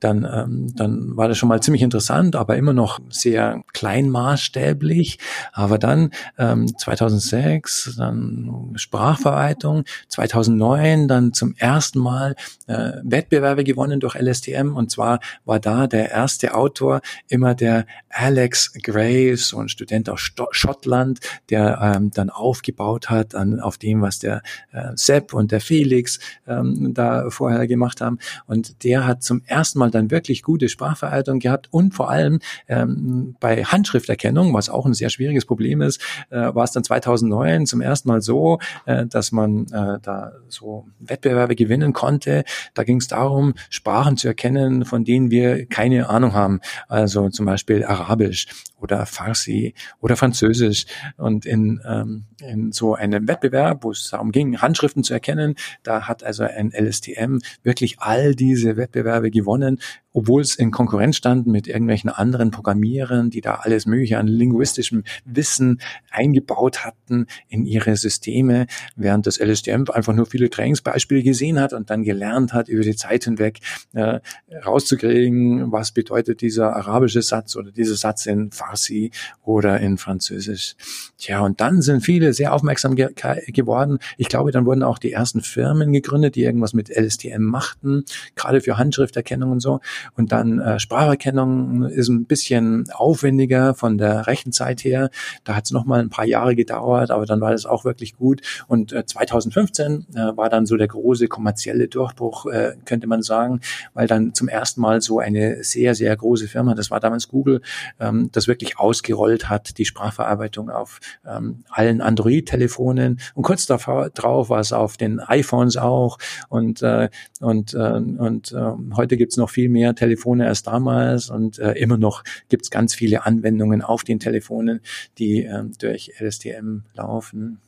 dann, ähm, dann war das schon mal ziemlich interessant, aber immer noch sehr kleinmaßstäblich. Aber dann ähm, 2006, dann Sprachverwaltung, 2009 dann zum ersten Mal äh, Wettbewerbe gewonnen durch LSTM und zwar war da der erste Autor immer der Alex Graves, so ein Student aus Sto Schottland, der ähm, dann aufgebaut hat an, auf dem, was der äh, Sepp und der Felix ähm, da vorher gemacht haben. Und der hat zum ersten ersten Mal dann wirklich gute Sprachverarbeitung gehabt und vor allem ähm, bei Handschrifterkennung, was auch ein sehr schwieriges Problem ist, äh, war es dann 2009 zum ersten Mal so, äh, dass man äh, da so Wettbewerbe gewinnen konnte. Da ging es darum, Sprachen zu erkennen, von denen wir keine Ahnung haben. Also zum Beispiel Arabisch oder Farsi oder Französisch. Und in, ähm, in so einem Wettbewerb, wo es darum ging, Handschriften zu erkennen, da hat also ein LSTM wirklich all diese Wettbewerbe gewonnen gewonnen, obwohl es in Konkurrenz stand mit irgendwelchen anderen Programmierern, die da alles Mögliche an linguistischem Wissen eingebaut hatten in ihre Systeme, während das LSTM einfach nur viele Trainingsbeispiele gesehen hat und dann gelernt hat, über die Zeit hinweg äh, rauszukriegen, was bedeutet dieser arabische Satz oder dieser Satz in Farsi oder in Französisch. Tja, und dann sind viele sehr aufmerksam ge geworden. Ich glaube, dann wurden auch die ersten Firmen gegründet, die irgendwas mit LSTM machten, gerade für Handschrifterkennung und so. Und dann äh, Spracherkennung ist ein bisschen aufwendiger von der Rechenzeit her. Da hat es noch mal ein paar Jahre gedauert, aber dann war das auch wirklich gut. Und äh, 2015 äh, war dann so der große kommerzielle Durchbruch, äh, könnte man sagen, weil dann zum ersten Mal so eine sehr, sehr große Firma, das war damals Google, ähm, das wirklich ausgerollt hat, die Sprachverarbeitung auf ähm, allen Android-Telefonen. Und kurz davor, drauf war es auf den iPhones auch. Und, äh, und, äh, und äh, heute gibt's noch viel mehr Telefone als damals und äh, immer noch gibt es ganz viele Anwendungen auf den Telefonen, die äh, durch LSTM laufen.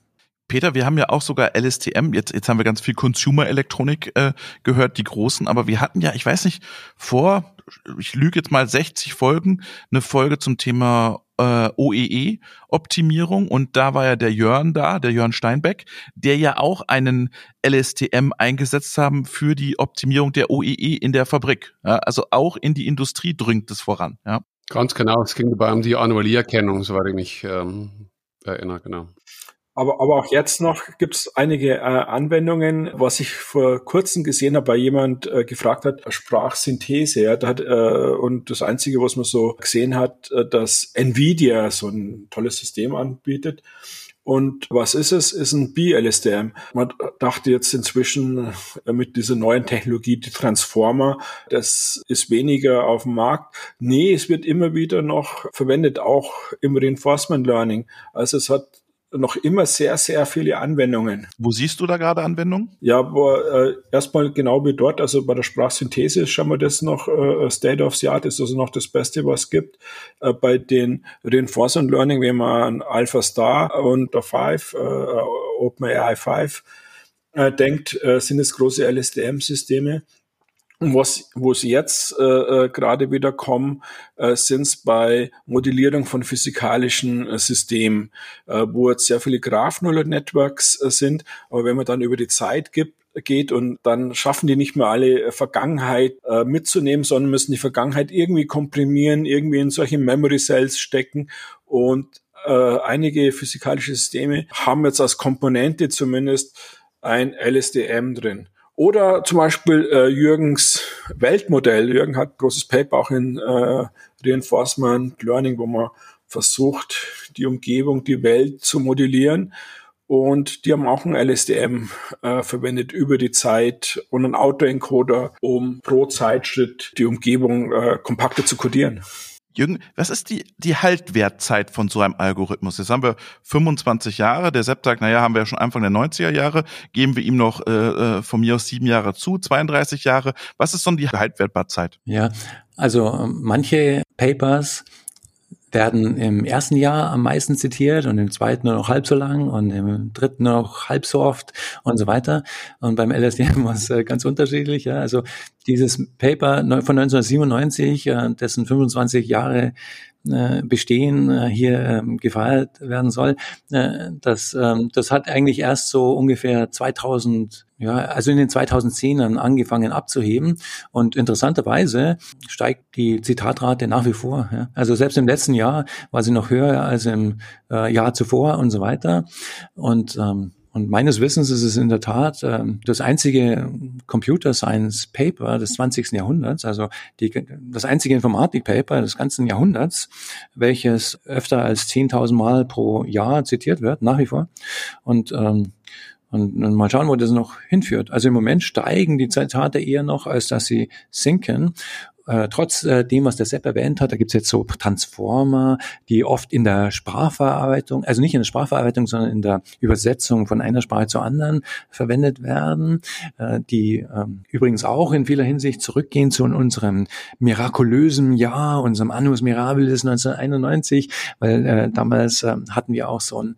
Peter, wir haben ja auch sogar LSTM, jetzt, jetzt haben wir ganz viel Consumer-Elektronik äh, gehört, die großen, aber wir hatten ja, ich weiß nicht, vor, ich lüge jetzt mal 60 Folgen, eine Folge zum Thema äh, OEE-Optimierung und da war ja der Jörn da, der Jörn Steinbeck, der ja auch einen LSTM eingesetzt haben für die Optimierung der OEE in der Fabrik. Ja, also auch in die Industrie drückt es voran. Ja. Ganz genau, es ging dabei um die Anomalieerkennung, soweit ich mich ähm, erinnere, genau. Aber, aber auch jetzt noch gibt es einige äh, Anwendungen, was ich vor kurzem gesehen habe, weil jemand äh, gefragt hat, Sprachsynthese. Ja, da hat, äh, und das Einzige, was man so gesehen hat, äh, dass Nvidia so ein tolles System anbietet. Und was ist es? Ist ein B-LSTM. Man dachte jetzt inzwischen äh, mit dieser neuen Technologie, die Transformer, das ist weniger auf dem Markt. Nee, es wird immer wieder noch verwendet, auch im Reinforcement Learning. Also es hat noch immer sehr, sehr viele Anwendungen. Wo siehst du da gerade Anwendungen? Ja, aber äh, erstmal genau wie dort, also bei der Sprachsynthese schauen wir das noch äh, State of the Art, ist also noch das Beste, was es gibt. Äh, bei den Reinforcement Learning, wenn man an Alpha Star und der Five, äh, OpenAI 5 äh, denkt, äh, sind es große LSTM-Systeme. Was, wo es jetzt äh, äh, gerade wieder kommen, äh, sind es bei Modellierung von physikalischen äh, Systemen, äh, wo jetzt sehr viele Graph Neural Networks äh, sind. Aber wenn man dann über die Zeit gibt, geht und dann schaffen die nicht mehr alle äh, Vergangenheit äh, mitzunehmen, sondern müssen die Vergangenheit irgendwie komprimieren, irgendwie in solche Memory Cells stecken und äh, einige physikalische Systeme haben jetzt als Komponente zumindest ein LSDM drin. Oder zum Beispiel äh, Jürgens Weltmodell. Jürgen hat großes Paper auch in äh, Reinforcement Learning, wo man versucht, die Umgebung, die Welt zu modellieren. Und die haben auch ein LSDM äh, verwendet über die Zeit und einen Autoencoder, um pro Zeitschritt die Umgebung äh, kompakter zu codieren. Jürgen, was ist die, die Haltwertzeit von so einem Algorithmus? Jetzt haben wir 25 Jahre. Der Sepp sagt, naja, haben wir ja schon Anfang der 90er Jahre. Geben wir ihm noch äh, äh, von mir aus sieben Jahre zu, 32 Jahre. Was ist so die Haltwertbarzeit? Ja, also manche Papers werden im ersten Jahr am meisten zitiert und im zweiten nur noch halb so lang und im dritten nur noch halb so oft und so weiter. Und beim LSDM war es äh, ganz unterschiedlich. Also dieses Paper von 1997, äh, dessen 25 Jahre äh, bestehen äh, hier ähm, gefeiert werden soll. Äh, das, ähm, das hat eigentlich erst so ungefähr 2000, ja, also in den 2010ern angefangen abzuheben. Und interessanterweise steigt die Zitatrate nach wie vor. Ja. Also selbst im letzten Jahr war sie noch höher als im äh, Jahr zuvor und so weiter. Und ähm, und meines Wissens ist es in der Tat äh, das einzige Computer Science Paper des 20. Jahrhunderts, also die, das einzige Informatik-Paper des ganzen Jahrhunderts, welches öfter als 10.000 Mal pro Jahr zitiert wird, nach wie vor. Und ähm, und, und mal schauen, wo das noch hinführt. Also im Moment steigen die Zitate eher noch, als dass sie sinken. Äh, trotz äh, dem, was der Sepp erwähnt hat, da gibt's jetzt so Transformer, die oft in der Sprachverarbeitung, also nicht in der Sprachverarbeitung, sondern in der Übersetzung von einer Sprache zur anderen verwendet werden, äh, die ähm, übrigens auch in vieler Hinsicht zurückgehen zu unserem mirakulösen Jahr, unserem Annus Mirabilis 1991, weil äh, damals äh, hatten wir auch so ein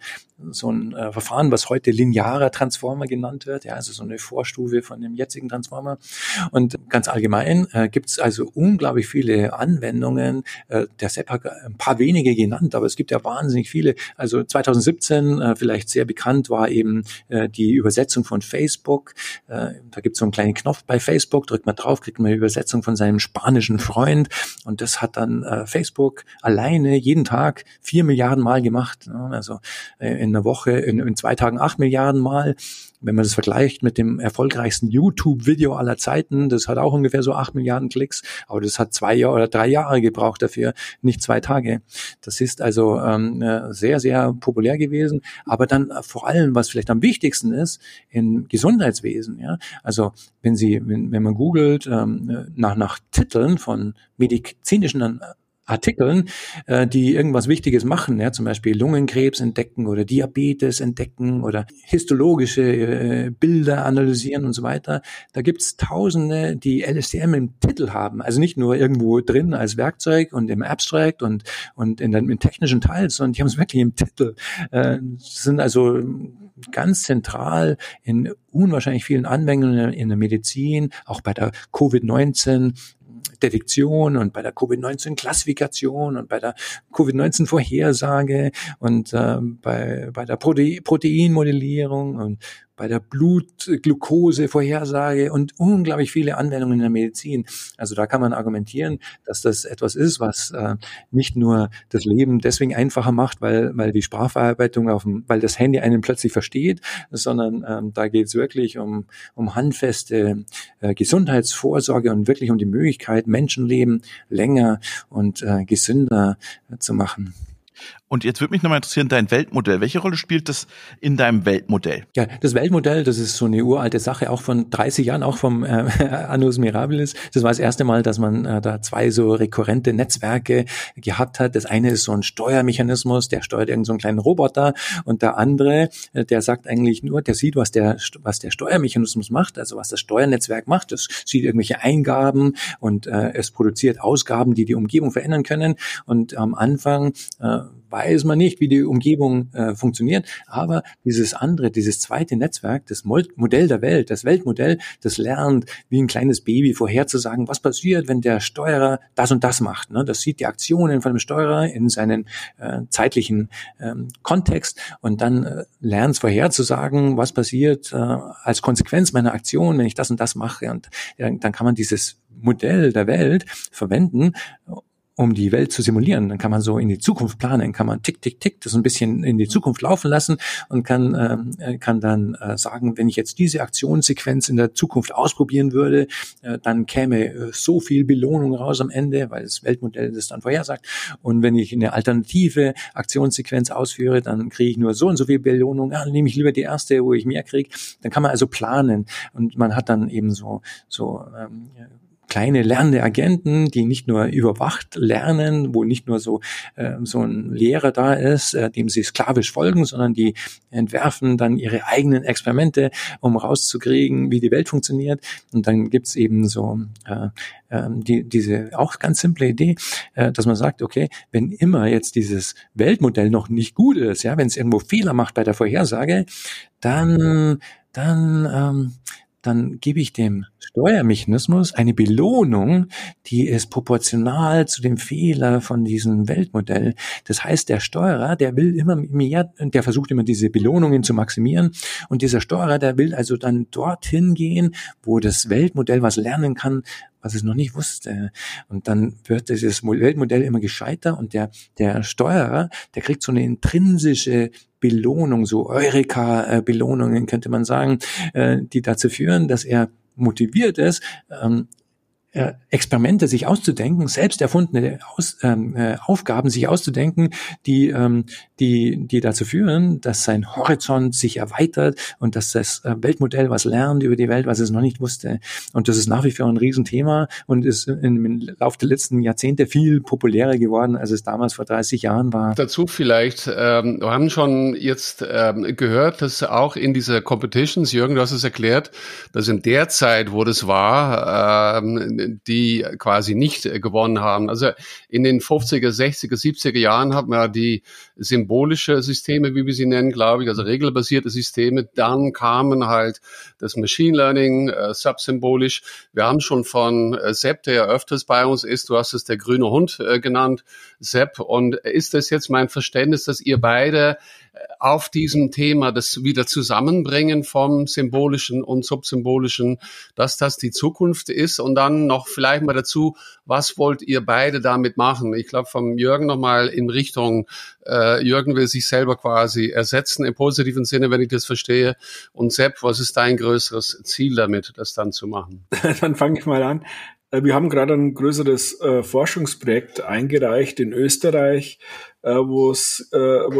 so ein äh, Verfahren, was heute linearer Transformer genannt wird, ja, also so eine Vorstufe von dem jetzigen Transformer. Und ganz allgemein äh, gibt es also unglaublich viele Anwendungen. Äh, der Sepp hat ein paar wenige genannt, aber es gibt ja wahnsinnig viele. Also 2017 äh, vielleicht sehr bekannt war eben äh, die Übersetzung von Facebook. Äh, da gibt es so einen kleinen Knopf bei Facebook, drückt man drauf, kriegt man eine Übersetzung von seinem spanischen Freund und das hat dann äh, Facebook alleine jeden Tag vier Milliarden Mal gemacht. Ne? Also äh, in einer Woche, in, in zwei Tagen acht Milliarden Mal. Wenn man das vergleicht mit dem erfolgreichsten YouTube-Video aller Zeiten, das hat auch ungefähr so acht Milliarden Klicks, aber das hat zwei Jahre oder drei Jahre gebraucht dafür, nicht zwei Tage. Das ist also ähm, äh, sehr, sehr populär gewesen. Aber dann vor allem, was vielleicht am wichtigsten ist, im Gesundheitswesen. Ja? Also wenn Sie, wenn, wenn man googelt ähm, nach, nach Titeln von medizinischen Artikeln, äh, die irgendwas Wichtiges machen, ja, zum Beispiel Lungenkrebs entdecken oder Diabetes entdecken oder histologische äh, Bilder analysieren und so weiter. Da gibt's Tausende, die LSTM im Titel haben, also nicht nur irgendwo drin als Werkzeug und im Abstract und und in dem technischen Teil, sondern die haben es wirklich im Titel. Äh, sind also ganz zentral in unwahrscheinlich vielen Anwendungen in der Medizin, auch bei der Covid-19 Detektion und bei der Covid-19-Klassifikation und bei der Covid-19-Vorhersage und äh, bei, bei der Prote Proteinmodellierung und bei der Blutglucose-Vorhersage und unglaublich viele Anwendungen in der Medizin. Also da kann man argumentieren, dass das etwas ist, was äh, nicht nur das Leben deswegen einfacher macht, weil, weil die Sprachverarbeitung auf dem, weil das Handy einen plötzlich versteht, sondern ähm, da geht es wirklich um, um handfeste äh, Gesundheitsvorsorge und wirklich um die Möglichkeit, Menschenleben länger und äh, gesünder äh, zu machen. Und jetzt würde mich nochmal interessieren, dein Weltmodell. Welche Rolle spielt das in deinem Weltmodell? Ja, das Weltmodell, das ist so eine uralte Sache, auch von 30 Jahren, auch vom äh, Annus Mirabilis. Das war das erste Mal, dass man äh, da zwei so rekurrente Netzwerke gehabt hat. Das eine ist so ein Steuermechanismus, der steuert irgendeinen so einen kleinen Roboter und der andere, äh, der sagt eigentlich nur, der sieht, was der, was der Steuermechanismus macht, also was das Steuernetzwerk macht. Das sieht irgendwelche Eingaben und äh, es produziert Ausgaben, die die Umgebung verändern können. Und am Anfang äh, weiß man nicht, wie die Umgebung äh, funktioniert, aber dieses andere, dieses zweite Netzwerk, das Modell der Welt, das Weltmodell, das lernt wie ein kleines Baby vorherzusagen, was passiert, wenn der Steuerer das und das macht. Ne? Das sieht die Aktionen von dem Steuerer in seinen äh, zeitlichen ähm, Kontext und dann äh, lernt es vorherzusagen, was passiert äh, als Konsequenz meiner Aktion, wenn ich das und das mache. Und ja, dann kann man dieses Modell der Welt verwenden, um die Welt zu simulieren. Dann kann man so in die Zukunft planen, kann man tick, tick, tick das ein bisschen in die Zukunft laufen lassen und kann, äh, kann dann äh, sagen, wenn ich jetzt diese Aktionssequenz in der Zukunft ausprobieren würde, äh, dann käme äh, so viel Belohnung raus am Ende, weil das Weltmodell das dann vorhersagt. Und wenn ich eine alternative Aktionssequenz ausführe, dann kriege ich nur so und so viel Belohnung. Ja, dann nehme ich lieber die erste, wo ich mehr kriege. Dann kann man also planen und man hat dann eben so, so ähm, kleine lernende Agenten, die nicht nur überwacht lernen, wo nicht nur so äh, so ein Lehrer da ist, äh, dem sie sklavisch folgen, sondern die entwerfen dann ihre eigenen Experimente, um rauszukriegen, wie die Welt funktioniert. Und dann gibt's eben so äh, äh, die, diese auch ganz simple Idee, äh, dass man sagt, okay, wenn immer jetzt dieses Weltmodell noch nicht gut ist, ja, wenn es irgendwo Fehler macht bei der Vorhersage, dann dann ähm, dann gebe ich dem Steuermechanismus eine Belohnung, die ist proportional zu dem Fehler von diesem Weltmodell. Das heißt, der Steuerer, der will immer mehr, der versucht immer diese Belohnungen zu maximieren und dieser Steuerer, der will also dann dorthin gehen, wo das Weltmodell was lernen kann, was es noch nicht wusste. Und dann wird dieses Weltmodell immer gescheiter und der, der Steuerer, der kriegt so eine intrinsische Belohnung, so Eureka-Belohnungen könnte man sagen, äh, die dazu führen, dass er motiviert ist, ähm, äh, Experimente sich auszudenken, selbst erfundene Aus, ähm, äh, Aufgaben sich auszudenken, die, ähm, die, die dazu führen, dass sein Horizont sich erweitert und dass das äh, Weltmodell was lernt über die Welt, was es noch nicht wusste. Und das ist nach wie vor ein Riesenthema und ist im Laufe der letzten Jahrzehnte viel populärer geworden, als es damals vor 30 Jahren war. Dazu vielleicht, ähm, wir haben schon jetzt ähm, gehört, dass auch in dieser Competitions, Jürgen, du hast es erklärt, dass in der Zeit, wo das war, ähm, die quasi nicht äh, gewonnen haben. Also in den 50er, 60er, 70er Jahren hat man die symbolische Systeme, wie wir sie nennen, glaube ich, also regelbasierte Systeme. Dann kamen halt das Machine Learning, äh, subsymbolisch. Wir haben schon von äh, Sepp, der ja öfters bei uns ist, du hast es der grüne Hund äh, genannt, Sepp. Und ist das jetzt mein Verständnis, dass ihr beide auf diesem Thema das wieder zusammenbringen vom symbolischen und subsymbolischen, dass das die Zukunft ist und dann noch vielleicht mal dazu, was wollt ihr beide damit machen? Ich glaube, vom Jürgen nochmal in Richtung, äh, Jürgen will sich selber quasi ersetzen im positiven Sinne, wenn ich das verstehe. Und Sepp, was ist dein größeres Ziel damit, das dann zu machen? dann fange ich mal an. Äh, wir haben gerade ein größeres äh, Forschungsprojekt eingereicht in Österreich, äh, äh, wo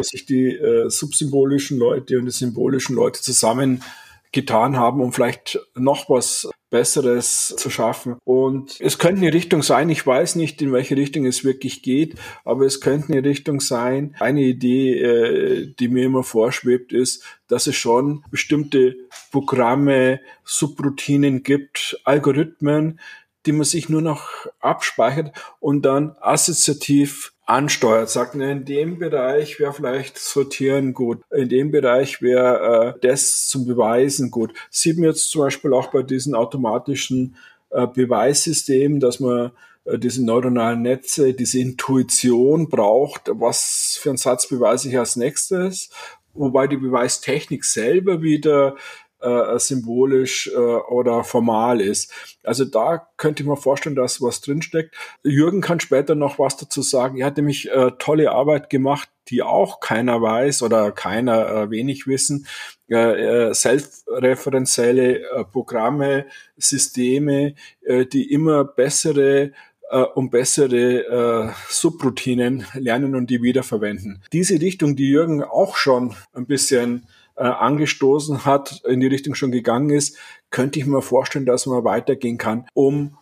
sich die äh, subsymbolischen Leute und die symbolischen Leute zusammen getan haben, um vielleicht noch was Besseres zu schaffen. Und es könnte eine Richtung sein, ich weiß nicht, in welche Richtung es wirklich geht, aber es könnte eine Richtung sein. Eine Idee, äh, die mir immer vorschwebt, ist, dass es schon bestimmte Programme, Subroutinen gibt, Algorithmen, die man sich nur noch abspeichert und dann assoziativ ansteuert. Sagt, in dem Bereich wäre vielleicht Sortieren gut, in dem Bereich wäre äh, das zum Beweisen gut. Sieht man jetzt zum Beispiel auch bei diesen automatischen äh, Beweissystemen, dass man äh, diese neuronalen Netze, diese Intuition braucht, was für einen Satz beweise ich als nächstes, wobei die Beweistechnik selber wieder äh, symbolisch äh, oder formal ist. Also da könnte ich mir vorstellen, dass was drinsteckt. Jürgen kann später noch was dazu sagen. Er hat nämlich äh, tolle Arbeit gemacht, die auch keiner weiß oder keiner äh, wenig wissen. Äh, äh, selbstreferenzielle äh, Programme, Systeme, äh, die immer bessere äh, und bessere äh, Subroutinen lernen und die wiederverwenden. Diese Richtung, die Jürgen auch schon ein bisschen äh, angestoßen hat, in die Richtung schon gegangen ist, könnte ich mir vorstellen, dass man weitergehen kann, um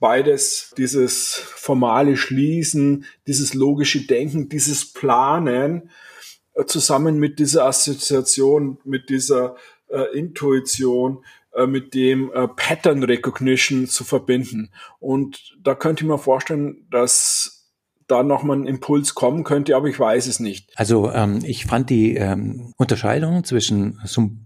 beides, dieses formale Schließen, dieses logische Denken, dieses Planen, äh, zusammen mit dieser Assoziation, mit dieser äh, Intuition, äh, mit dem äh, Pattern Recognition zu verbinden. Und da könnte ich mir vorstellen, dass da nochmal ein Impuls kommen könnte, aber ich weiß es nicht. Also ähm, ich fand die ähm, Unterscheidung zwischen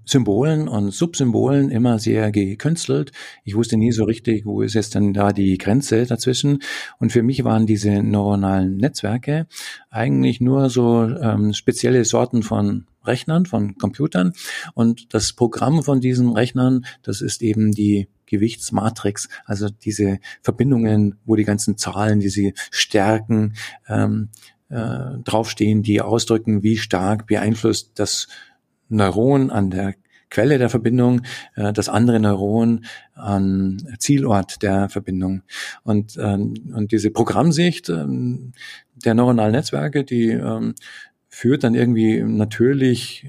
Symbolen und Subsymbolen immer sehr gekünstelt. Ich wusste nie so richtig, wo ist jetzt dann da die Grenze dazwischen. Und für mich waren diese neuronalen Netzwerke eigentlich nur so ähm, spezielle Sorten von Rechnern, von Computern. Und das Programm von diesen Rechnern, das ist eben die Gewichtsmatrix, also diese Verbindungen, wo die ganzen Zahlen, diese Stärken ähm, äh, draufstehen, die ausdrücken, wie stark beeinflusst das Neuron an der Quelle der Verbindung, äh, das andere Neuron an Zielort der Verbindung. Und, ähm, und diese Programmsicht ähm, der neuronalen Netzwerke, die ähm, führt dann irgendwie natürlich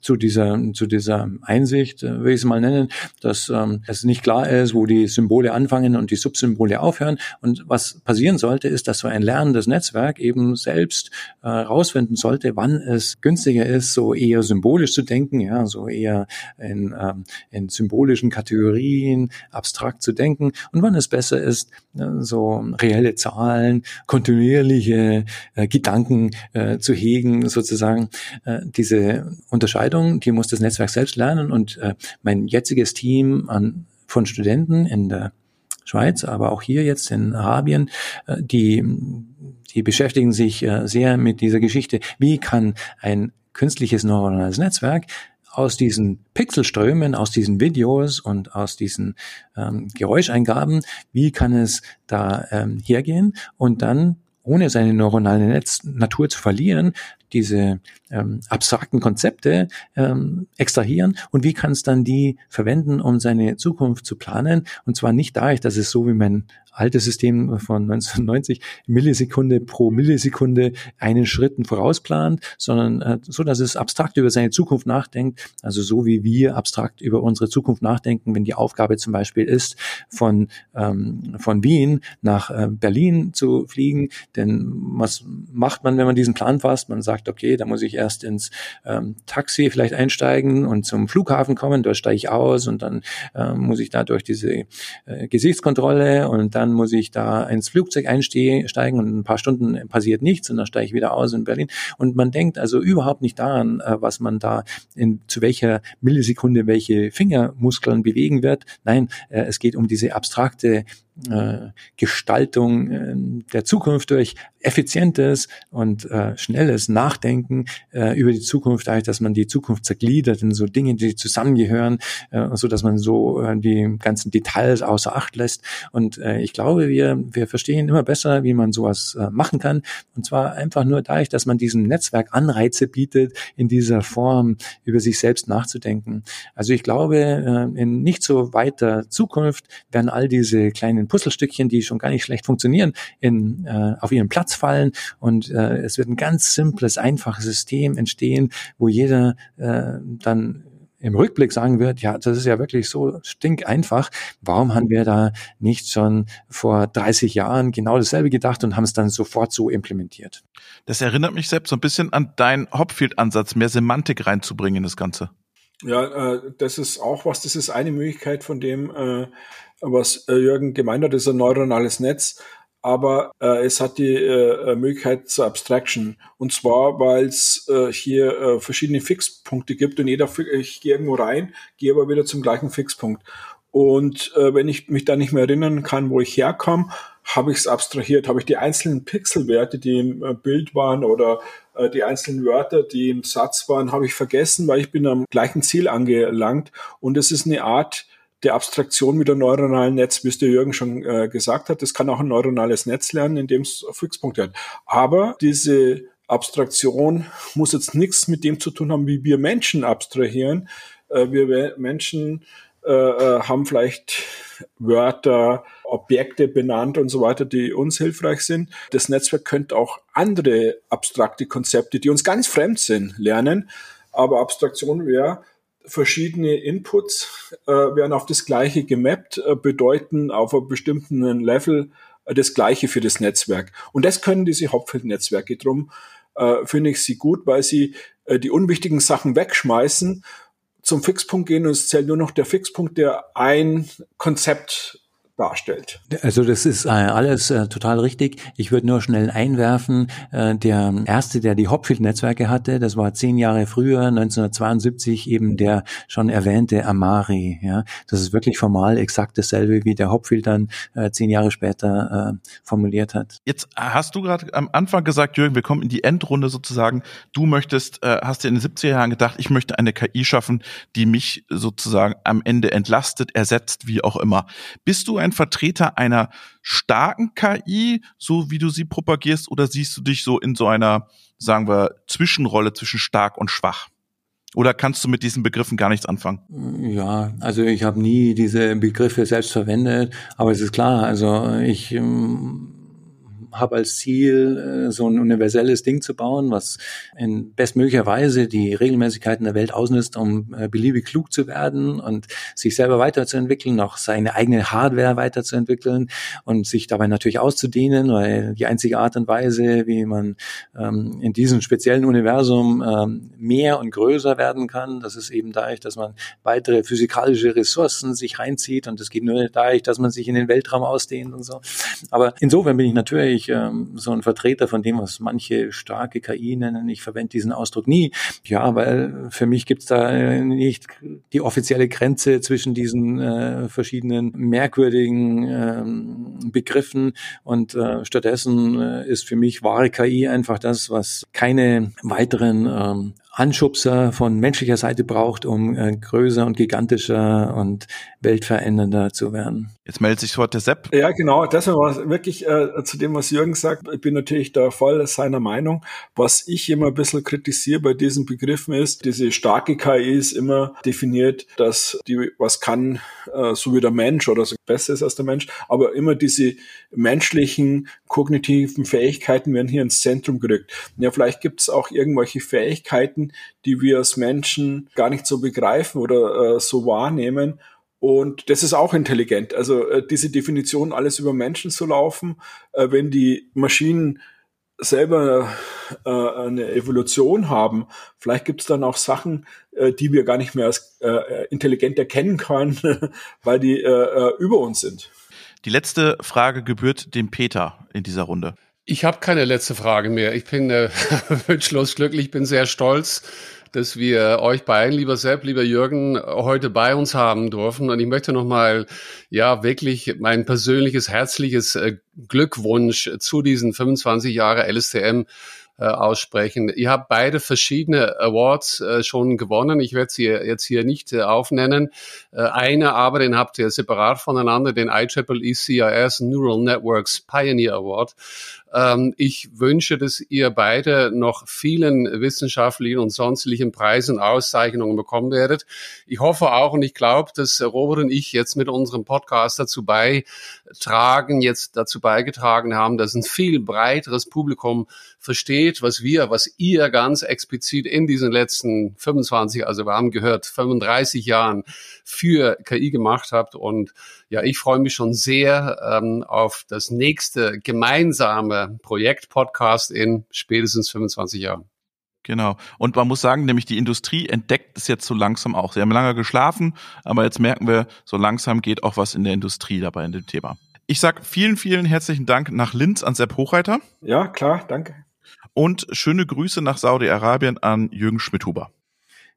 zu dieser, zu dieser Einsicht, äh, will ich es mal nennen, dass ähm, es nicht klar ist, wo die Symbole anfangen und die Subsymbole aufhören. Und was passieren sollte, ist, dass so ein lernendes Netzwerk eben selbst äh, rausfinden sollte, wann es günstiger ist, so eher symbolisch zu denken, ja, so eher in, ähm, in symbolischen Kategorien, abstrakt zu denken und wann es besser ist, äh, so reelle Zahlen, kontinuierliche äh, Gedanken äh, zu hegen, sozusagen äh, diese Unterscheidung Unterscheidung, die muss das Netzwerk selbst lernen und äh, mein jetziges Team an, von Studenten in der Schweiz, aber auch hier jetzt in Arabien, äh, die, die beschäftigen sich äh, sehr mit dieser Geschichte. Wie kann ein künstliches neuronales Netzwerk aus diesen Pixelströmen, aus diesen Videos und aus diesen ähm, Geräuscheingaben, wie kann es da ähm, hergehen und dann ohne seine neuronale Netz Natur zu verlieren, diese ähm, abstrakten Konzepte ähm, extrahieren und wie kann es dann die verwenden, um seine Zukunft zu planen. Und zwar nicht dadurch, dass es so wie mein altes System von 1990 Millisekunde pro Millisekunde einen Schritten vorausplant, sondern äh, so, dass es abstrakt über seine Zukunft nachdenkt. Also so wie wir abstrakt über unsere Zukunft nachdenken, wenn die Aufgabe zum Beispiel ist, von, ähm, von Wien nach äh, Berlin zu fliegen. Denn was macht man, wenn man diesen Plan fasst? Man sagt, okay, da muss ich erst ins ähm, Taxi vielleicht einsteigen und zum Flughafen kommen, dort steige ich aus und dann äh, muss ich da durch diese äh, Gesichtskontrolle und dann muss ich da ins Flugzeug einsteigen und ein paar Stunden passiert nichts und dann steige ich wieder aus in Berlin. Und man denkt also überhaupt nicht daran, äh, was man da in, zu welcher Millisekunde welche Fingermuskeln bewegen wird. Nein, äh, es geht um diese abstrakte äh, Gestaltung äh, der Zukunft durch effizientes und äh, schnelles Nachdenken äh, über die Zukunft, dadurch, dass man die Zukunft zergliedert in so Dinge, die zusammengehören, äh, so dass man so äh, die ganzen Details außer Acht lässt. Und äh, ich glaube, wir wir verstehen immer besser, wie man sowas äh, machen kann. Und zwar einfach nur dadurch, dass man diesem Netzwerk Anreize bietet, in dieser Form über sich selbst nachzudenken. Also ich glaube, äh, in nicht so weiter Zukunft werden all diese kleinen kleinen Puzzlestückchen, die schon gar nicht schlecht funktionieren, in, äh, auf ihren Platz fallen und äh, es wird ein ganz simples, einfaches System entstehen, wo jeder äh, dann im Rückblick sagen wird, ja, das ist ja wirklich so stinkeinfach. Warum haben wir da nicht schon vor 30 Jahren genau dasselbe gedacht und haben es dann sofort so implementiert? Das erinnert mich selbst so ein bisschen an deinen Hopfield-Ansatz, mehr Semantik reinzubringen in das Ganze. Ja, äh, das ist auch was, das ist eine Möglichkeit von dem, äh, was äh, Jürgen gemeint hat, ist ein neuronales Netz, aber äh, es hat die äh, Möglichkeit zur Abstraction. Und zwar, weil es äh, hier äh, verschiedene Fixpunkte gibt und jeder, ich gehe irgendwo rein, gehe aber wieder zum gleichen Fixpunkt. Und äh, wenn ich mich da nicht mehr erinnern kann, wo ich herkam, habe ich es abstrahiert, habe ich die einzelnen Pixelwerte, die im äh, Bild waren oder die einzelnen Wörter, die im Satz waren, habe ich vergessen, weil ich bin am gleichen Ziel angelangt. Und es ist eine Art der Abstraktion mit dem neuronalen Netz, wie es der Jürgen schon äh, gesagt hat. Das kann auch ein neuronales Netz lernen, in dem es Fixpunkte hat. Aber diese Abstraktion muss jetzt nichts mit dem zu tun haben, wie wir Menschen abstrahieren. Äh, wir Menschen äh, äh, haben vielleicht Wörter Objekte benannt und so weiter, die uns hilfreich sind. Das Netzwerk könnte auch andere abstrakte Konzepte, die uns ganz fremd sind, lernen. Aber Abstraktion wäre, verschiedene Inputs äh, werden auf das Gleiche gemappt, äh, bedeuten auf einem bestimmten Level äh, das Gleiche für das Netzwerk. Und das können diese Hauptfeldnetzwerke. Drum äh, finde ich sie gut, weil sie äh, die unwichtigen Sachen wegschmeißen, zum Fixpunkt gehen und es zählt nur noch der Fixpunkt, der ein Konzept darstellt. Also das ist äh, alles äh, total richtig. Ich würde nur schnell einwerfen, äh, der erste, der die Hopfield-Netzwerke hatte, das war zehn Jahre früher, 1972, eben der schon erwähnte Amari. Ja, Das ist wirklich formal exakt dasselbe, wie der Hopfield dann äh, zehn Jahre später äh, formuliert hat. Jetzt hast du gerade am Anfang gesagt, Jürgen, wir kommen in die Endrunde sozusagen. Du möchtest, äh, hast dir in den 70er Jahren gedacht, ich möchte eine KI schaffen, die mich sozusagen am Ende entlastet, ersetzt, wie auch immer. Bist du ein Vertreter einer starken KI, so wie du sie propagierst, oder siehst du dich so in so einer, sagen wir, Zwischenrolle zwischen stark und schwach? Oder kannst du mit diesen Begriffen gar nichts anfangen? Ja, also ich habe nie diese Begriffe selbst verwendet, aber es ist klar, also ich ähm habe als Ziel, äh, so ein universelles Ding zu bauen, was in bestmöglicher Weise die Regelmäßigkeiten der Welt ausnutzt, um äh, beliebig klug zu werden und sich selber weiterzuentwickeln, auch seine eigene Hardware weiterzuentwickeln und sich dabei natürlich auszudehnen, weil die einzige Art und Weise, wie man ähm, in diesem speziellen Universum ähm, mehr und größer werden kann, das ist eben dadurch, dass man weitere physikalische Ressourcen sich reinzieht und das geht nur dadurch, dass man sich in den Weltraum ausdehnt und so. Aber insofern bin ich natürlich ich ähm, so ein Vertreter von dem, was manche starke KI nennen. Ich verwende diesen Ausdruck nie. Ja, weil für mich gibt's da äh, nicht die offizielle Grenze zwischen diesen äh, verschiedenen merkwürdigen ähm, Begriffen und äh, stattdessen äh, ist für mich wahre KI einfach das, was keine weiteren ähm, Anschubser von menschlicher Seite braucht, um äh, größer und gigantischer und weltverändernder zu werden. Jetzt meldet sich sofort der Sepp. Ja, genau. Das war wirklich äh, zu dem, was Jürgen sagt. Ich bin natürlich da voll seiner Meinung. Was ich immer ein bisschen kritisiere bei diesen Begriffen ist, diese starke KI ist immer definiert, dass die was kann, äh, so wie der Mensch oder so besser ist als der Mensch. Aber immer diese menschlichen kognitiven Fähigkeiten werden hier ins Zentrum gerückt. Ja, vielleicht gibt es auch irgendwelche Fähigkeiten, die wir als Menschen gar nicht so begreifen oder äh, so wahrnehmen. Und das ist auch intelligent. Also äh, diese Definition, alles über Menschen zu laufen, äh, wenn die Maschinen selber äh, eine Evolution haben, vielleicht gibt es dann auch Sachen, äh, die wir gar nicht mehr als äh, intelligent erkennen können, weil die äh, äh, über uns sind. Die letzte Frage gebührt dem Peter in dieser Runde. Ich habe keine letzte Frage mehr. Ich bin äh, wünschlos glücklich, bin sehr stolz, dass wir euch beiden, lieber Sepp, lieber Jürgen, heute bei uns haben dürfen. Und ich möchte nochmal, ja, wirklich mein persönliches, herzliches äh, Glückwunsch zu diesen 25 Jahre LSTM äh, aussprechen. Ihr habt beide verschiedene Awards äh, schon gewonnen. Ich werde sie jetzt hier nicht aufnennen. Eine aber, den habt ihr separat voneinander, den IEEE CIS Neural Networks Pioneer Award. Ähm, ich wünsche, dass ihr beide noch vielen wissenschaftlichen und sonstigen Preisen, Auszeichnungen bekommen werdet. Ich hoffe auch und ich glaube, dass Robert und ich jetzt mit unserem Podcast dazu beitragen, jetzt dazu beigetragen haben, dass ein viel breiteres Publikum versteht, was wir, was ihr ganz explizit in diesen letzten 25, also wir haben gehört, 35 Jahren für KI gemacht habt. Und ja, ich freue mich schon sehr ähm, auf das nächste gemeinsame Projekt Podcast in spätestens 25 Jahren. Genau. Und man muss sagen, nämlich die Industrie entdeckt es jetzt so langsam auch. Sie haben lange geschlafen, aber jetzt merken wir, so langsam geht auch was in der Industrie dabei in dem Thema. Ich sag vielen, vielen herzlichen Dank nach Linz an Sepp Hochreiter. Ja, klar, danke. Und schöne Grüße nach Saudi-Arabien an Jürgen Schmidhuber.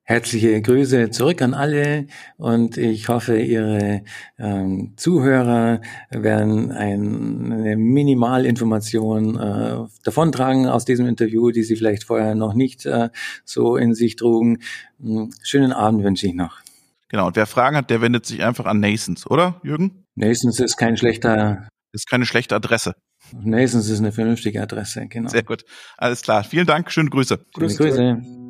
Herzliche Grüße zurück an alle und ich hoffe, Ihre ähm, Zuhörer werden ein, eine Minimalinformation äh, davontragen aus diesem Interview, die Sie vielleicht vorher noch nicht äh, so in sich trugen. Hm, schönen Abend wünsche ich noch. Genau, und wer Fragen hat, der wendet sich einfach an Nasons, oder, Jürgen? Nasons ist kein schlechter... Ist keine schlechte Adresse. Nasons ist eine vernünftige Adresse, genau. Sehr gut. Alles klar. Vielen Dank. Schöne Grüße. Grüße. Grüße.